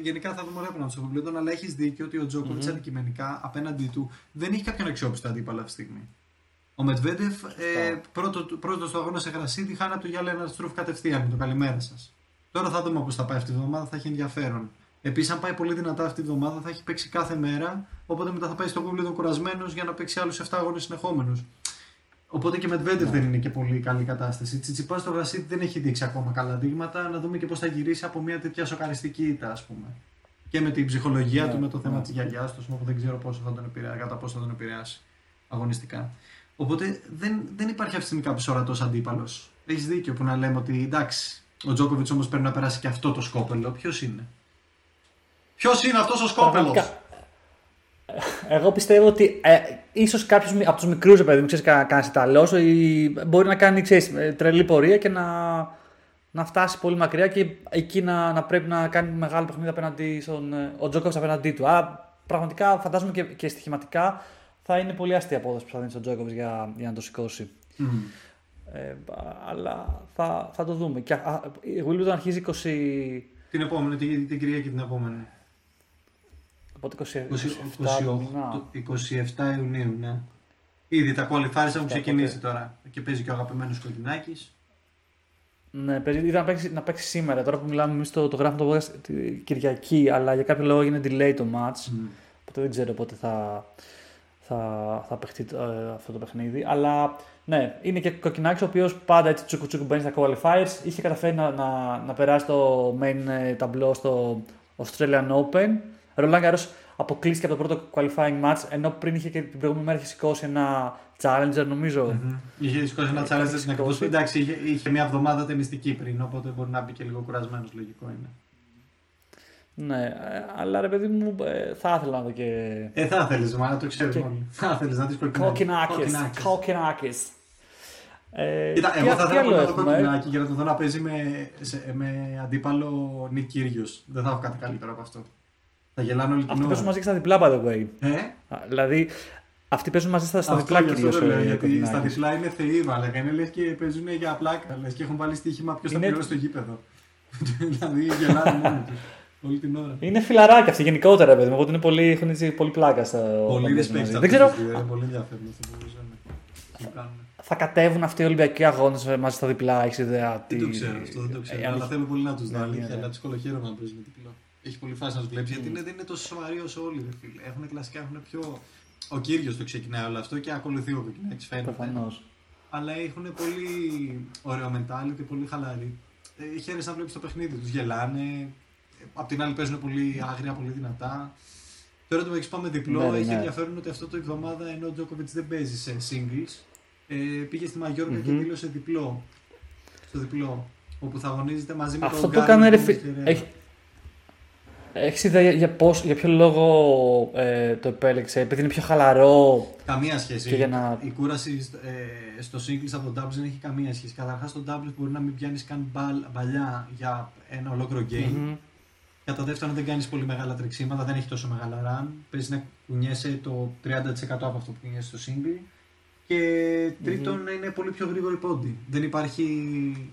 γενικά θα δούμε ωραία πράγματα στο Wimbledon, αλλά έχεις δίκιο ότι ο τζοκοβιτ αντικειμενικά απέναντί του δεν έχει κάποιον αξιόπιστο αντίπαλο αυτή τη στιγμή. Ο Μετβέντεφ ε, πρώτο, πρώτος στο αγώνας σε γρασίδι χάνει από το Γιάννη ένα στρούφ κατευθείαν με το καλημέρα σας. Τώρα θα δούμε πώς θα πάει αυτή τη βδομάδα, θα έχει ενδιαφέρον. Επίσης, αν πάει πολύ δυνατά αυτή τη βδομάδα, θα έχει παίξει κάθε μέρα. Οπότε μετά θα πάει στο Wimbledon κουρασμένος για να παίξει άλλους 7 αγώνες συνεχόμενους. Οπότε και Μετβέντεφ δεν είναι και πολύ καλή κατάσταση. Τσιτσιπάς στο γρασίδι δεν έχει δείξει ακόμα καλά δείγματα. Να δούμε και πώς θα γυρίσει από μια τέτοια σοκαριστική ήττα, ας πούμε. Και με την ψυχολογία Ναι, του, με το θέμα ναι. της γιαγιά του, ας πούμε, που δεν ξέρω πόσο θα τον επηρεάσει, κατά πόσο θα τον επηρεάσει αγωνιστικά. Οπότε δεν, δεν υπάρχει αυτή τη στιγμή κάποιος ορατός αντίπαλος. Έχεις δίκιο που να λέμε ότι εντάξει, ο Τζόκοβιτ όμως πρέπει να περάσει και αυτό το σκόπελο. Ποιος είναι; Ποιος είναι αυτός ο σκόπελος; Πραγματικά. Εγώ πιστεύω ότι ε, ίσως κάποιος από τους μικρούς, παιδί μου, ξέρεις, κανένας Ιταλό, ή μπορεί να κάνει ξέρεις, ε, τρελή πορεία και να, να φτάσει πολύ μακριά και εκεί να, να πρέπει να κάνει μεγάλο παιχνίδι απέναντι στον. ε, ο Τζόκοβιτ απέναντί του. Άρα πραγματικά φαντάζομαι και, και στοιχηματικά θα είναι πολύ αστεία απόδοση που θα δίνει στον Τζόκοβιτς για, για να το σηκώσει. Μμμ. Ε, αλλά θα, θα το δούμε. Και, α, η Wimbledon αρχίζει 20. Την επόμενη, την, την Κυριακή την επόμενη. Οπότε 20, 20 27 του μήνα. το 27 Ιουνίου, ναι. Ήδη τα qualifiers έχουν ξεκινήσει οπότε. τώρα. Και παίζει και ο αγαπημένος Κοκκινάκη. Ναι, παίζει- ήταν να παίξει, να παίξει σήμερα. Τώρα που μιλάμε, εμείς το, το γράφουμε το podcast την Κυριακή, αλλά για κάποιο λόγο έγινε delay το match. Οπότε δεν ξέρω πότε θα, θα, θα παιχτεί ε, αυτό το παιχνίδι. Αλλά ναι, είναι και κοκκινάκι ο οποίος πάντα έτσι τσουκου τσουκου μπαίνει στα qualifiers. Είχε καταφέρει να, να, να περάσει το main ε, ταμπλό στο Australian Open. Ρολάν Garros αποκλείστηκε από το πρώτο qualifying match, ενώ πριν είχε και την προηγούμενη μέρα είχε σηκώσει ένα challenger, νομίζω. Είχε σηκώσει ένα Ε, challenge έχει στην εκτός. σηκώσει. Εντάξει, είχε, είχε μια εβδομάδα ταινιστική πριν, οπότε μπορεί να μπει και λίγο κουρασμένος, λογικό είναι. Ναι, ε, αλλά ρε παιδί μου, ε, θα ήθελα να δω και. Ε, θα ήθελε, μα το ξέρει Και- όλοι. Θα ήθελε να δεις Κόκκινάκε. Κόκκινάκε. Ε, Κοίτα, τι- εγώ θα τι ήθελα άλλο πολύ να δω έχουμε, ε; κοκκινάκι για να το δω να παίζει με, σε- με αντίπαλο Νικ Κύριος. Δεν θα έχω κάτι καλύτερο από αυτό. Θα γελάνε όλη την Αυτοί παίζουν ώρα. μαζί και στα διπλά, by the way. Ε, Α, Δηλαδή, αυτοί παίζουν μαζί στα, στα αυτό διπλά γι' αυτό κυρίως. το λέω, γιατί στα διπλά είναι θεοί, βάλε. Είναι λες και παίζουν για πλάκα. Λες και έχουν βάλει στοίχημα ποιος θα Είναι- πληρώσει το γήπεδο. δηλαδή γελάνε μόνοι τους. Όλη την ώρα. Είναι φιλαράκια αυτοί γενικότερα, παιδί μου. Οπότε είναι πολύ, έχουν έτσι πολύ πλάκα στα. Πολύ όταν παίζουν respect μαζί. σε Δεν ξέρω, αυτούς τους δύο, Είναι πολύ ενδιαφέρον αυτό που ζουν. που κάνουν. θα κατέβουν αυτοί οι Ολυμπιακοί αγώνες μαζί στα διπλά, έχεις ιδέα. Δεν τι- το ξέρω αυτό, δεν το ξέρω. Ε, αλλά αν- θέλω πολύ να τους δω. Ναι, Αλήθεια, ναι, ναι. αλλά του κολοχαίρω να παίζουν διπλό. Έχει πολύ φάση να τους βλέπει γιατί είναι, δεν είναι τόσο σοβαροί όσο όλοι. Ρε, φίλε. Έχουν κλασικά, έχουν πιο. Ο κύριος το ξεκινάει όλο αυτό και ακολουθεί ο Κοκκινάκη, φαίνεται. Προφανώς. Αλλά έχουν πολύ ωραίο mentality, πολύ χαλαροί. Ε, χαίρεσαι να βλέπεις το παιχνίδι τους. Γελάνε. Ε, Απ' την άλλη παίζουν πολύ άγρια, πολύ δυνατά. Τώρα το έχεις πάμε διπλό. Ναι, ναι, έχει ναι. ενδιαφέρον ότι αυτό το εβδομάδα ενώ ο Τζόκοβιτ δεν παίζει σε singles, ε, πήγε στη μαγιορκα και Μμμ. δήλωσε διπλό. Στο διπλό. Όπου θα αγωνίζεται μαζί με Αυτό τον το Γκάρι, έκανε ρε τον φίλε. Φεραίρα. Έχει... Έχεις ιδέα για, για, πώς, για ποιο λόγο ε, το επέλεξε, επειδή είναι πιο χαλαρό Καμία σχέση. και για να... Η κούραση ε, στο singles από το doubles δεν έχει καμία σχέση. Καταρχάς στο doubles μπορεί να μην πιάνεις καν μπαλ, μπαλιά για ένα ολόκληρο game. Μμμ. Κατά δεύτερον, δεν κάνεις πολύ μεγάλα τρεξίματα, δεν έχει τόσο μεγάλα run. Παίζεις να κουνιέσαι το 30% από αυτό που κουνιέσαι στο single. Και τρίτον, είναι πολύ πιο γρήγορη πόντι. Δεν υπάρχει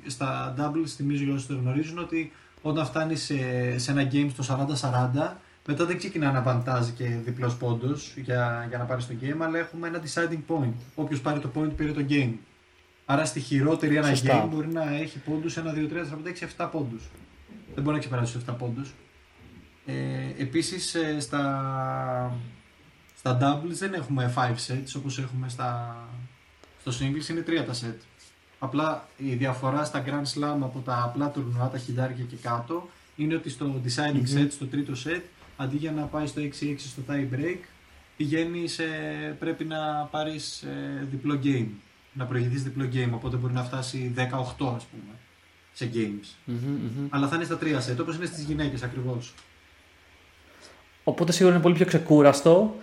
στα doubles, θυμίζω για όσοι το γνωρίζουν, ότι όταν φτάνεις σε, σε ένα game στο 40-40, μετά δεν ξεκινά να βαντάζει και διπλός πόντος για, για να πάρεις το game, αλλά έχουμε ένα deciding point. Όποιος πάρει το point πήρε το game. Άρα στη χειρότερη ένα Σωστά. game μπορεί να έχει πόντους 1, 2, 3, 4, 5, 6, 7 πόντους. Δεν μπορεί να ξεπεράσει του 7 πόντους. Ε, Επίσης στα, στα doubles δεν έχουμε 5 sets όπως έχουμε στα, στο singles, είναι 3 τα set. Απλά η διαφορά στα Grand Slam από τα απλά τουρνουά, τα χιλιάρια και κάτω, είναι ότι στο deciding Μμμ. set, στο τρίτο set, αντί για να πάει στο 6-6 στο tie break, πηγαίνει σε, πρέπει να πάρεις ε, διπλό game. Να προηγηθείς διπλό game, οπότε μπορεί να φτάσει 18 ας πούμε σε games. Μμμ, μμμ. Αλλά θα είναι στα τρία set, όπως είναι στις γυναίκες ακριβώς. Οπότε σίγουρα είναι πολύ πιο ξεκούραστο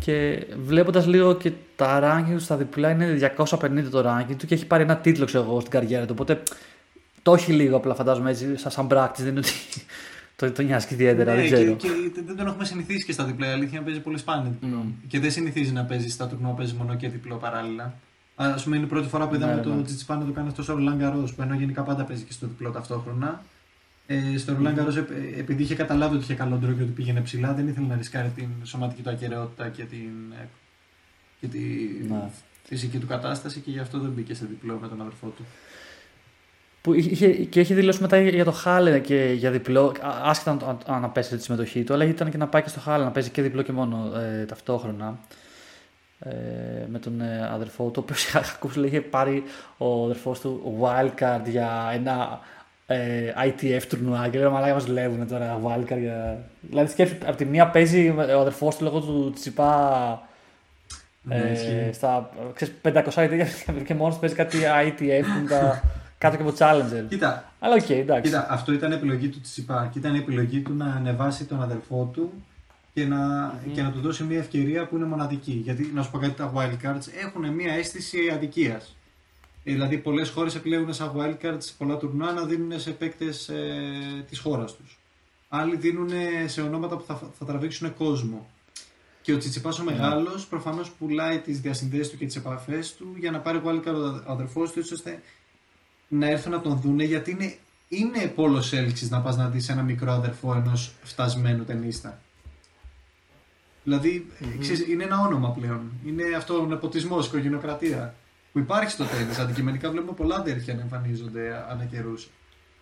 και βλέποντας λίγο και τα ranking τους στα διπλά είναι 250 το ranking του και έχει πάρει ένα τίτλο ξέρω εγώ στην καριέρα του. Οπότε το έχει λίγο απλά φαντάζομαι έτσι σαν, σαν practice, δεν είναι ότι το, το νοιάζει και ιδιαίτερα, Ναι, δεν ξέρω. Και, και δεν τον έχουμε συνηθίσει και στα διπλά. Η αλήθεια είναι παίζει πολύ σπάνια διπλό. Μμ. Και δεν συνηθίζει να παίζει στα τουρνουά, παίζει μόνο και διπλό παράλληλα. Α πούμε, είναι η πρώτη φορά που είδαμε Ναι, το ναι. Τσιτσιπά να το κάνει αυτό στο Ρολάν Γκαρό, που ενώ γενικά πάντα παίζει και στο διπλό ταυτόχρονα. Ε, στο Ρολάν Γκαρό, επειδή είχε καταλάβει ότι είχε καλό τρόπο και ότι πήγαινε ψηλά, δεν ήθελε να ρισκάρει την σωματική του ακαιρεότητα και την, ε, και τη Ναι. φυσική του κατάσταση και γι' αυτό δεν μπήκε σε διπλό με τον αδερφό του. Που είχε, και έχει δηλώσει μετά για το Χάλε και για διπλό, α- άσχετα αν, αν, αν απέσυρε τη συμμετοχή του, αλλά ήταν και να πάει και στο Χάλε να παίζει και διπλό και μόνο ε, ταυτόχρονα. Ε, με τον ε, αδερφό του, ο οποίος είχα ακούσει λέει, είχε πάρει ο αδερφός του wildcard για ένα ε, ITF τουρνουά και λέω μαλάκα μας δουλεύουν τώρα wildcard για... Δηλαδή σκέψου, από τη μία παίζει ο αδερφός του λόγω του Τσιπά Ναι, ε, ισχύει. στα ξέρεις, 500 ITF και μόνος του παίζει κάτι ITF που είναι τα κάτω και από Challenger. Κοίτα, Αλλά οκ, εντάξει. Κοίτα, αυτό ήταν επιλογή του Τσιτσιπά και ήταν επιλογή του να ανεβάσει τον αδελφό του και να, και να του δώσει μια ευκαιρία που είναι μοναδική. Γιατί να σου πω κάτι, τα wildcards έχουν μια αίσθηση αδικίας. Δηλαδή, πολλές χώρες επιλέγουν σαν wildcards πολλά τουρνουά να δίνουν σε παίκτες ε, της χώρας τους. Άλλοι δίνουν σε ονόματα που θα, θα τραβήξουν κόσμο. Και ο Τσιτσιπάς ο μεγάλος προφανώς πουλάει τις διασυνδέσεις του και τις επαφές του για να πάρει wildcard ο αδερφός του, έτσι ώστε να έρθουν να τον δούνε γιατί είναι, είναι πόλος έλξης να πας να δεις ένα μικρό αδερφό ενός φτασμένου ταινίστα. Δηλαδή, ξέρεις, είναι ένα όνομα πλέον. Είναι αυτό ο νεποτισμός, η οικογενειοκρατία που υπάρχει στο τέννις. Αντικειμενικά βλέπουμε πολλά αδέρφια να εμφανίζονται ανά καιρούς.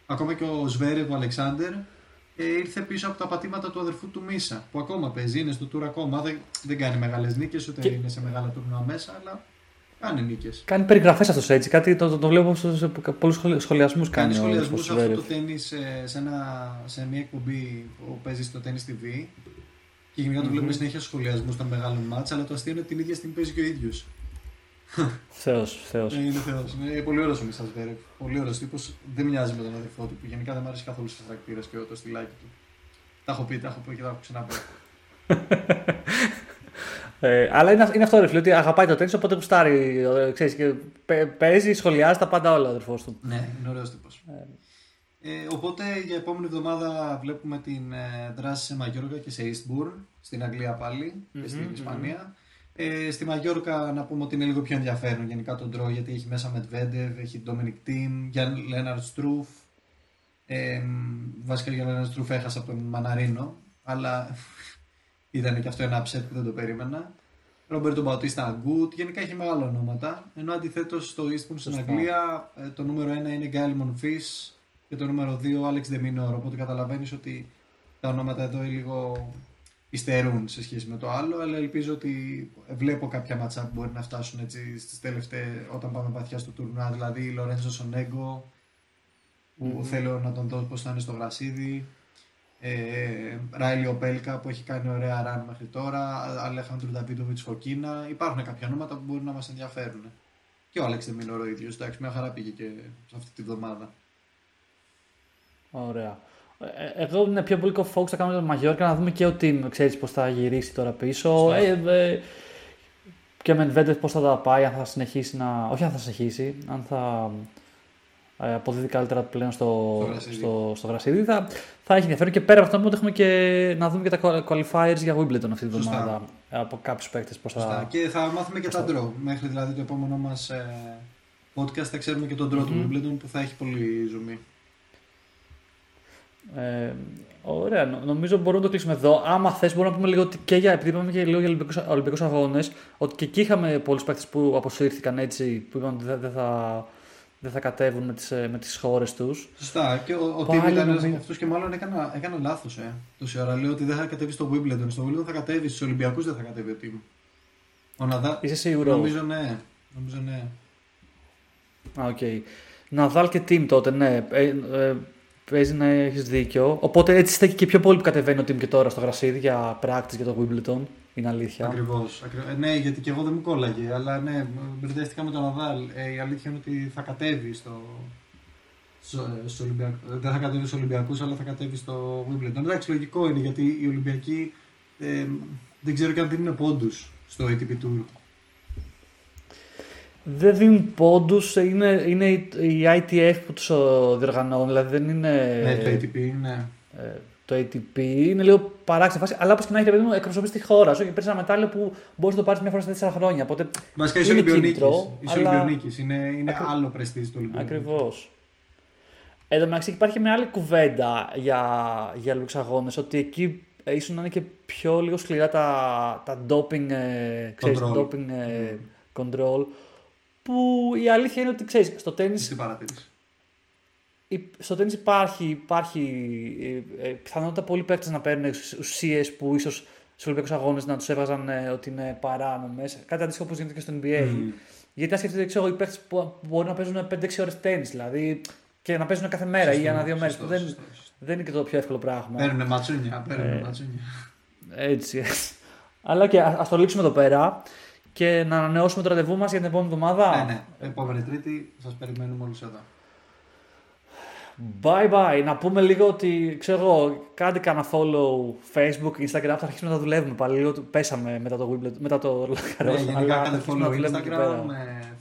Ακόμα και ο Σβέρεβ, ο Αλεξάνδερ, ε, ήρθε πίσω από τα πατήματα του αδερφού του Μίσα, που ακόμα παίζει, είναι στο tour ακόμα. Δεν, δεν κάνει μεγάλες νίκες, ούτε Και- είναι σε μεγάλα τουρνουά μέσα, αλλά κάνει νίκες. Κάνει περιγραφές αυτός έτσι. Κάτι το, το, το βλέπω σε, σε πολλούς σχολιασμούς κάνει, Κάνει ο σχολιασμού αδερφός σε του αυτό Zverev. το τέννη σε, σε, ένα, σε μια εκπομπή που παίζει στο Tennis TV. Και γενικά το βλέπουμε συνέχεια στου σχολιασμούς των μεγάλων μάτς, αλλά το αστείο είναι ότι την ίδια στιγμή παίζει και ο ίδιος. Θεός, θεός. Ε, είναι θεός. Είναι πολύ ωραίος ο Μίσα Βέρευ. Πολύ ωραίος τύπος. Δεν μοιάζει με τον αδερφό του που γενικά δεν μου αρέσει καθόλου στο χαρακτήρα και το στυλάκι του. Τα έχω πει, τα έχω πει και τα έχω ξαναπεί. Ε, αλλά είναι, είναι αυτό ρε φίλε, ότι αγαπάει το τέννις, οπότε γουστάρει, ε, ξέρεις, και παι- παίζει, σχολιάζει τα πάντα όλα ο αδερφός του. Ναι, είναι ωραίος τύπος. Ε, οπότε για επόμενη εβδομάδα βλέπουμε την ε, δράση σε Μαγιόρκα και σε Eastbourne, στην Αγγλία πάλι και στην ισπανια Ε, στη Μαγιόρκα να πούμε ότι είναι λίγο πιο ενδιαφέρον γενικά τον ντρό γιατί έχει μέσα Medvedev, έχει Dominic Thiem, Γιάνν Λέναρτ Στρούφ. Ε, βασικά για Λέναρτ Στρούφ έχασα από τον Μαναρίνο, αλλά ήταν και αυτό ένα upset που δεν το περίμενα. Ρόμπερτο Μπαουτίστα Αγκούτ, γενικά έχει μεγάλα ονόματα. Ενώ αντιθέτως στο Eastbourne στην Σωστά. Αγγλία ε, το νούμερο 1 είναι Γκάιλ Μονφίς και το νούμερο 2 Άλεξ Δεμινόρ. Οπότε καταλαβαίνεις ότι τα ονόματα εδώ λίγο υστερούν σε σχέση με το άλλο. Αλλά ελπίζω ότι βλέπω κάποια ματσά που μπορεί να φτάσουν έτσι στις τελευταίες, όταν πάμε βαθιά στο τουρνουά. Δηλαδή Λορέντζο Σονέγκο, που θέλω να τον δω πώς θα είναι στο γρασίδι. Ε, Ράιλι Οπέλκα που έχει κάνει ωραία ραν μέχρι τώρα. Αλέχαντρου Νταβίδοβιτ Φωκίνα. Υπάρχουν κάποια ονόματα που μπορεί να μας ενδιαφέρουν. Και ο Άλεξ Δεμινόρ ο ίδιος. Εντάξει, μια χαρά πήγε και σε αυτή τη βδομάδα. Ωραία. Ε, εγώ είναι πιο πολύ focus θα κάνουμε το Μαγιόρκα να δούμε και ο team, ξέρεις πώς θα γυρίσει τώρα πίσω. Σωστά. Ε, ε, και με Medvedev πώς θα τα πάει, αν θα συνεχίσει να... Όχι αν θα συνεχίσει, αν θα ε, αποδίδει καλύτερα πλέον στο, Στο γρασίδι. στο, στο γρασίδι. Θα, θα έχει ενδιαφέρον και πέρα από αυτό έχουμε και να δούμε και τα qualifiers για Wimbledon αυτή τη Σωστά. βδομάδα από κάποιους παίκτες πώς Σωστά. θα... Και θα μάθουμε και τα draw. Μέχρι δηλαδή το επόμενό μας podcast θα ξέρουμε και τον draw του Wimbledon που θα έχει πολύ ζουμί. Ε, ωραία, νο- νομίζω μπορούμε να το κλείσουμε εδώ. Άμα θες, μπορούμε να πούμε λίγο ότι και για, επειδή είπαμε και λίγο για Ολυμπικού Αγώνες, ότι και εκεί είχαμε πολλούς παίκτες που αποσύρθηκαν έτσι, που είπαν ότι δεν, δεν θα, δεν θα κατέβουν με τις με τις χώρες τους. Σωστά. Και ο, ο Πάλι Τίμ ήταν ένας νομίζω- από αυτούς και μάλλον έκανα, έκανα λάθος. Ε. Τόση ώρα λέω ότι δεν θα κατέβει στο Wimbledon. Στο Wimbledon θα κατέβει, στους Ολυμπιακούς δεν θα κατέβει ο Τίμ. Ο Ναδάλ. Είσαι σίγουρος; Νομίζω ναι. Νομίζω ναι. Α, οκ. Ναδάλ και Τίμ τότε, ναι. Ε, ε, παίζει να έχεις δίκιο. Οπότε έτσι στέκει και πιο πολύ που κατεβαίνει ο Τίμ και τώρα στο γρασίδι για practice για το Wimbledon. Είναι αλήθεια. Ακριβώς. ναι, γιατί και εγώ δεν μου κόλλαγε. Αλλά ναι, μπερδεύτηκα με τον Ναδάλ. Ε, η αλήθεια είναι ότι θα κατέβει στο. στο, στο Ολυμπιακ... Δεν θα κατέβει στους Ολυμπιακούς, αλλά θα κατέβει στο Wimbledon. Εντάξει, λογικό είναι γιατί οι Ολυμπιακοί ε, δεν ξέρω και αν δίνουν πόντους στο ATP Tour. Δεν δίνουν πόντους, είναι, είναι η η ITF που τους διοργανώνει. Δηλαδή δεν είναι. Ναι, το ATP, ναι. ε, το ATP είναι λίγο παράξενη φάση, αλλά όπως και να έχει, ρε παιδί μου, εκπροσωπείς τη χώρα σου και παίρνεις ένα μετάλλιο που μπορείς να το πάρεις μια φορά στα τέσσερα χρόνια. Οπότε Βασικά είσαι είναι Ολυμπιονίκης. κίνητρο, Είσαι αλλά- Ολυμπιονίκης. Είναι, είναι Ακρι- άλλο πρεστή του Ολυμπιονίκη. Ακριβώς. Εν τω μεταξύ υπάρχει μια άλλη κουβέντα για, για λίγου αγώνες, ότι εκεί ε, ίσως να είναι και πιο λίγο σκληρά τα, τα doping, ε, ξέρεις, Control. doping ε, control, που η αλήθεια είναι ότι ξέρεις, στο τέννις Στην παρατήρηση. Υ- Στο τέννις υπάρχει, υπάρχει ε, ε, πιθανότητα πολλοί παίκτες να παίρνουν ουσίες που ίσως στους Ολυμπιακούς Αγώνες να τους έβαζαν ε, ότι είναι παράνομες. Κάτι αντίστοιχο όπως γίνεται και στο NBA. Μμμ. Γιατί αν σκεφτείτε, ξέρω, οι παίκτες που μπορεί να παίζουν 5-6 ώρες τέννη, δηλαδή και να παίζουν κάθε μέρα ή ανά δύο μέρες. Σωστό, Δεν, σωστό, σωστό. δεν είναι και το πιο εύκολο πράγμα. Παίρνουνε ματσούνια. Παίρνουνε Ε, ματσούνια. Έτσι. έτσι. Αλλά και α το λήξουμε εδώ πέρα και να ανανεώσουμε το ραντεβού μας για την επόμενη εβδομάδα. Ναι, ναι. Επόμενη Τρίτη σας περιμένουμε όλους εδώ. Bye bye. Να πούμε λίγο ότι ξέρω εγώ, κάντε κανένα follow Facebook, Instagram. Θα αρχίσουμε να τα δουλεύουμε πάλι. Λίγο του- πέσαμε μετά το Wimbledon, μετά το Roland Ναι, Garros, γενικά αλλά θα κάντε αρχίσουμε να follow δουλεύουμε εκεί πέρα. Instagram,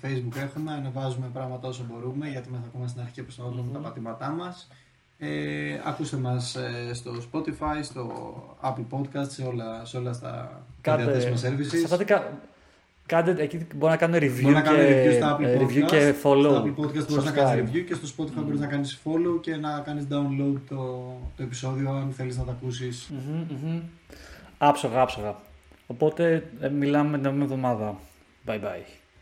ε, Facebook έχουμε, ανεβάζουμε πράγματα όσο μπορούμε γιατί είμαστε ακόμα στην αρχή που τα πατήματά μας. Ε, ακούστε μας ε, στο Spotify, στο Apple Podcast, σε όλα, σε όλα στα τα Κάντε, διαθέσιμα σε services. αυτά κα- κάντε, εκεί μπορεί να κάνουν review, Μπορεί να και, κάνεις review στα Apple ε, Podcast. review και follow. Στο Apple Podcast μπορείς να κάνεις Subscribe. review και στο Spotify μπορείς να κάνεις follow και να κάνεις download το, το επεισόδιο αν θέλεις να το ακούσεις. Μμμ, μμμ. Άψογα, άψογα. Οπότε ε, μιλάμε την επόμενη εβδομάδα. Bye bye.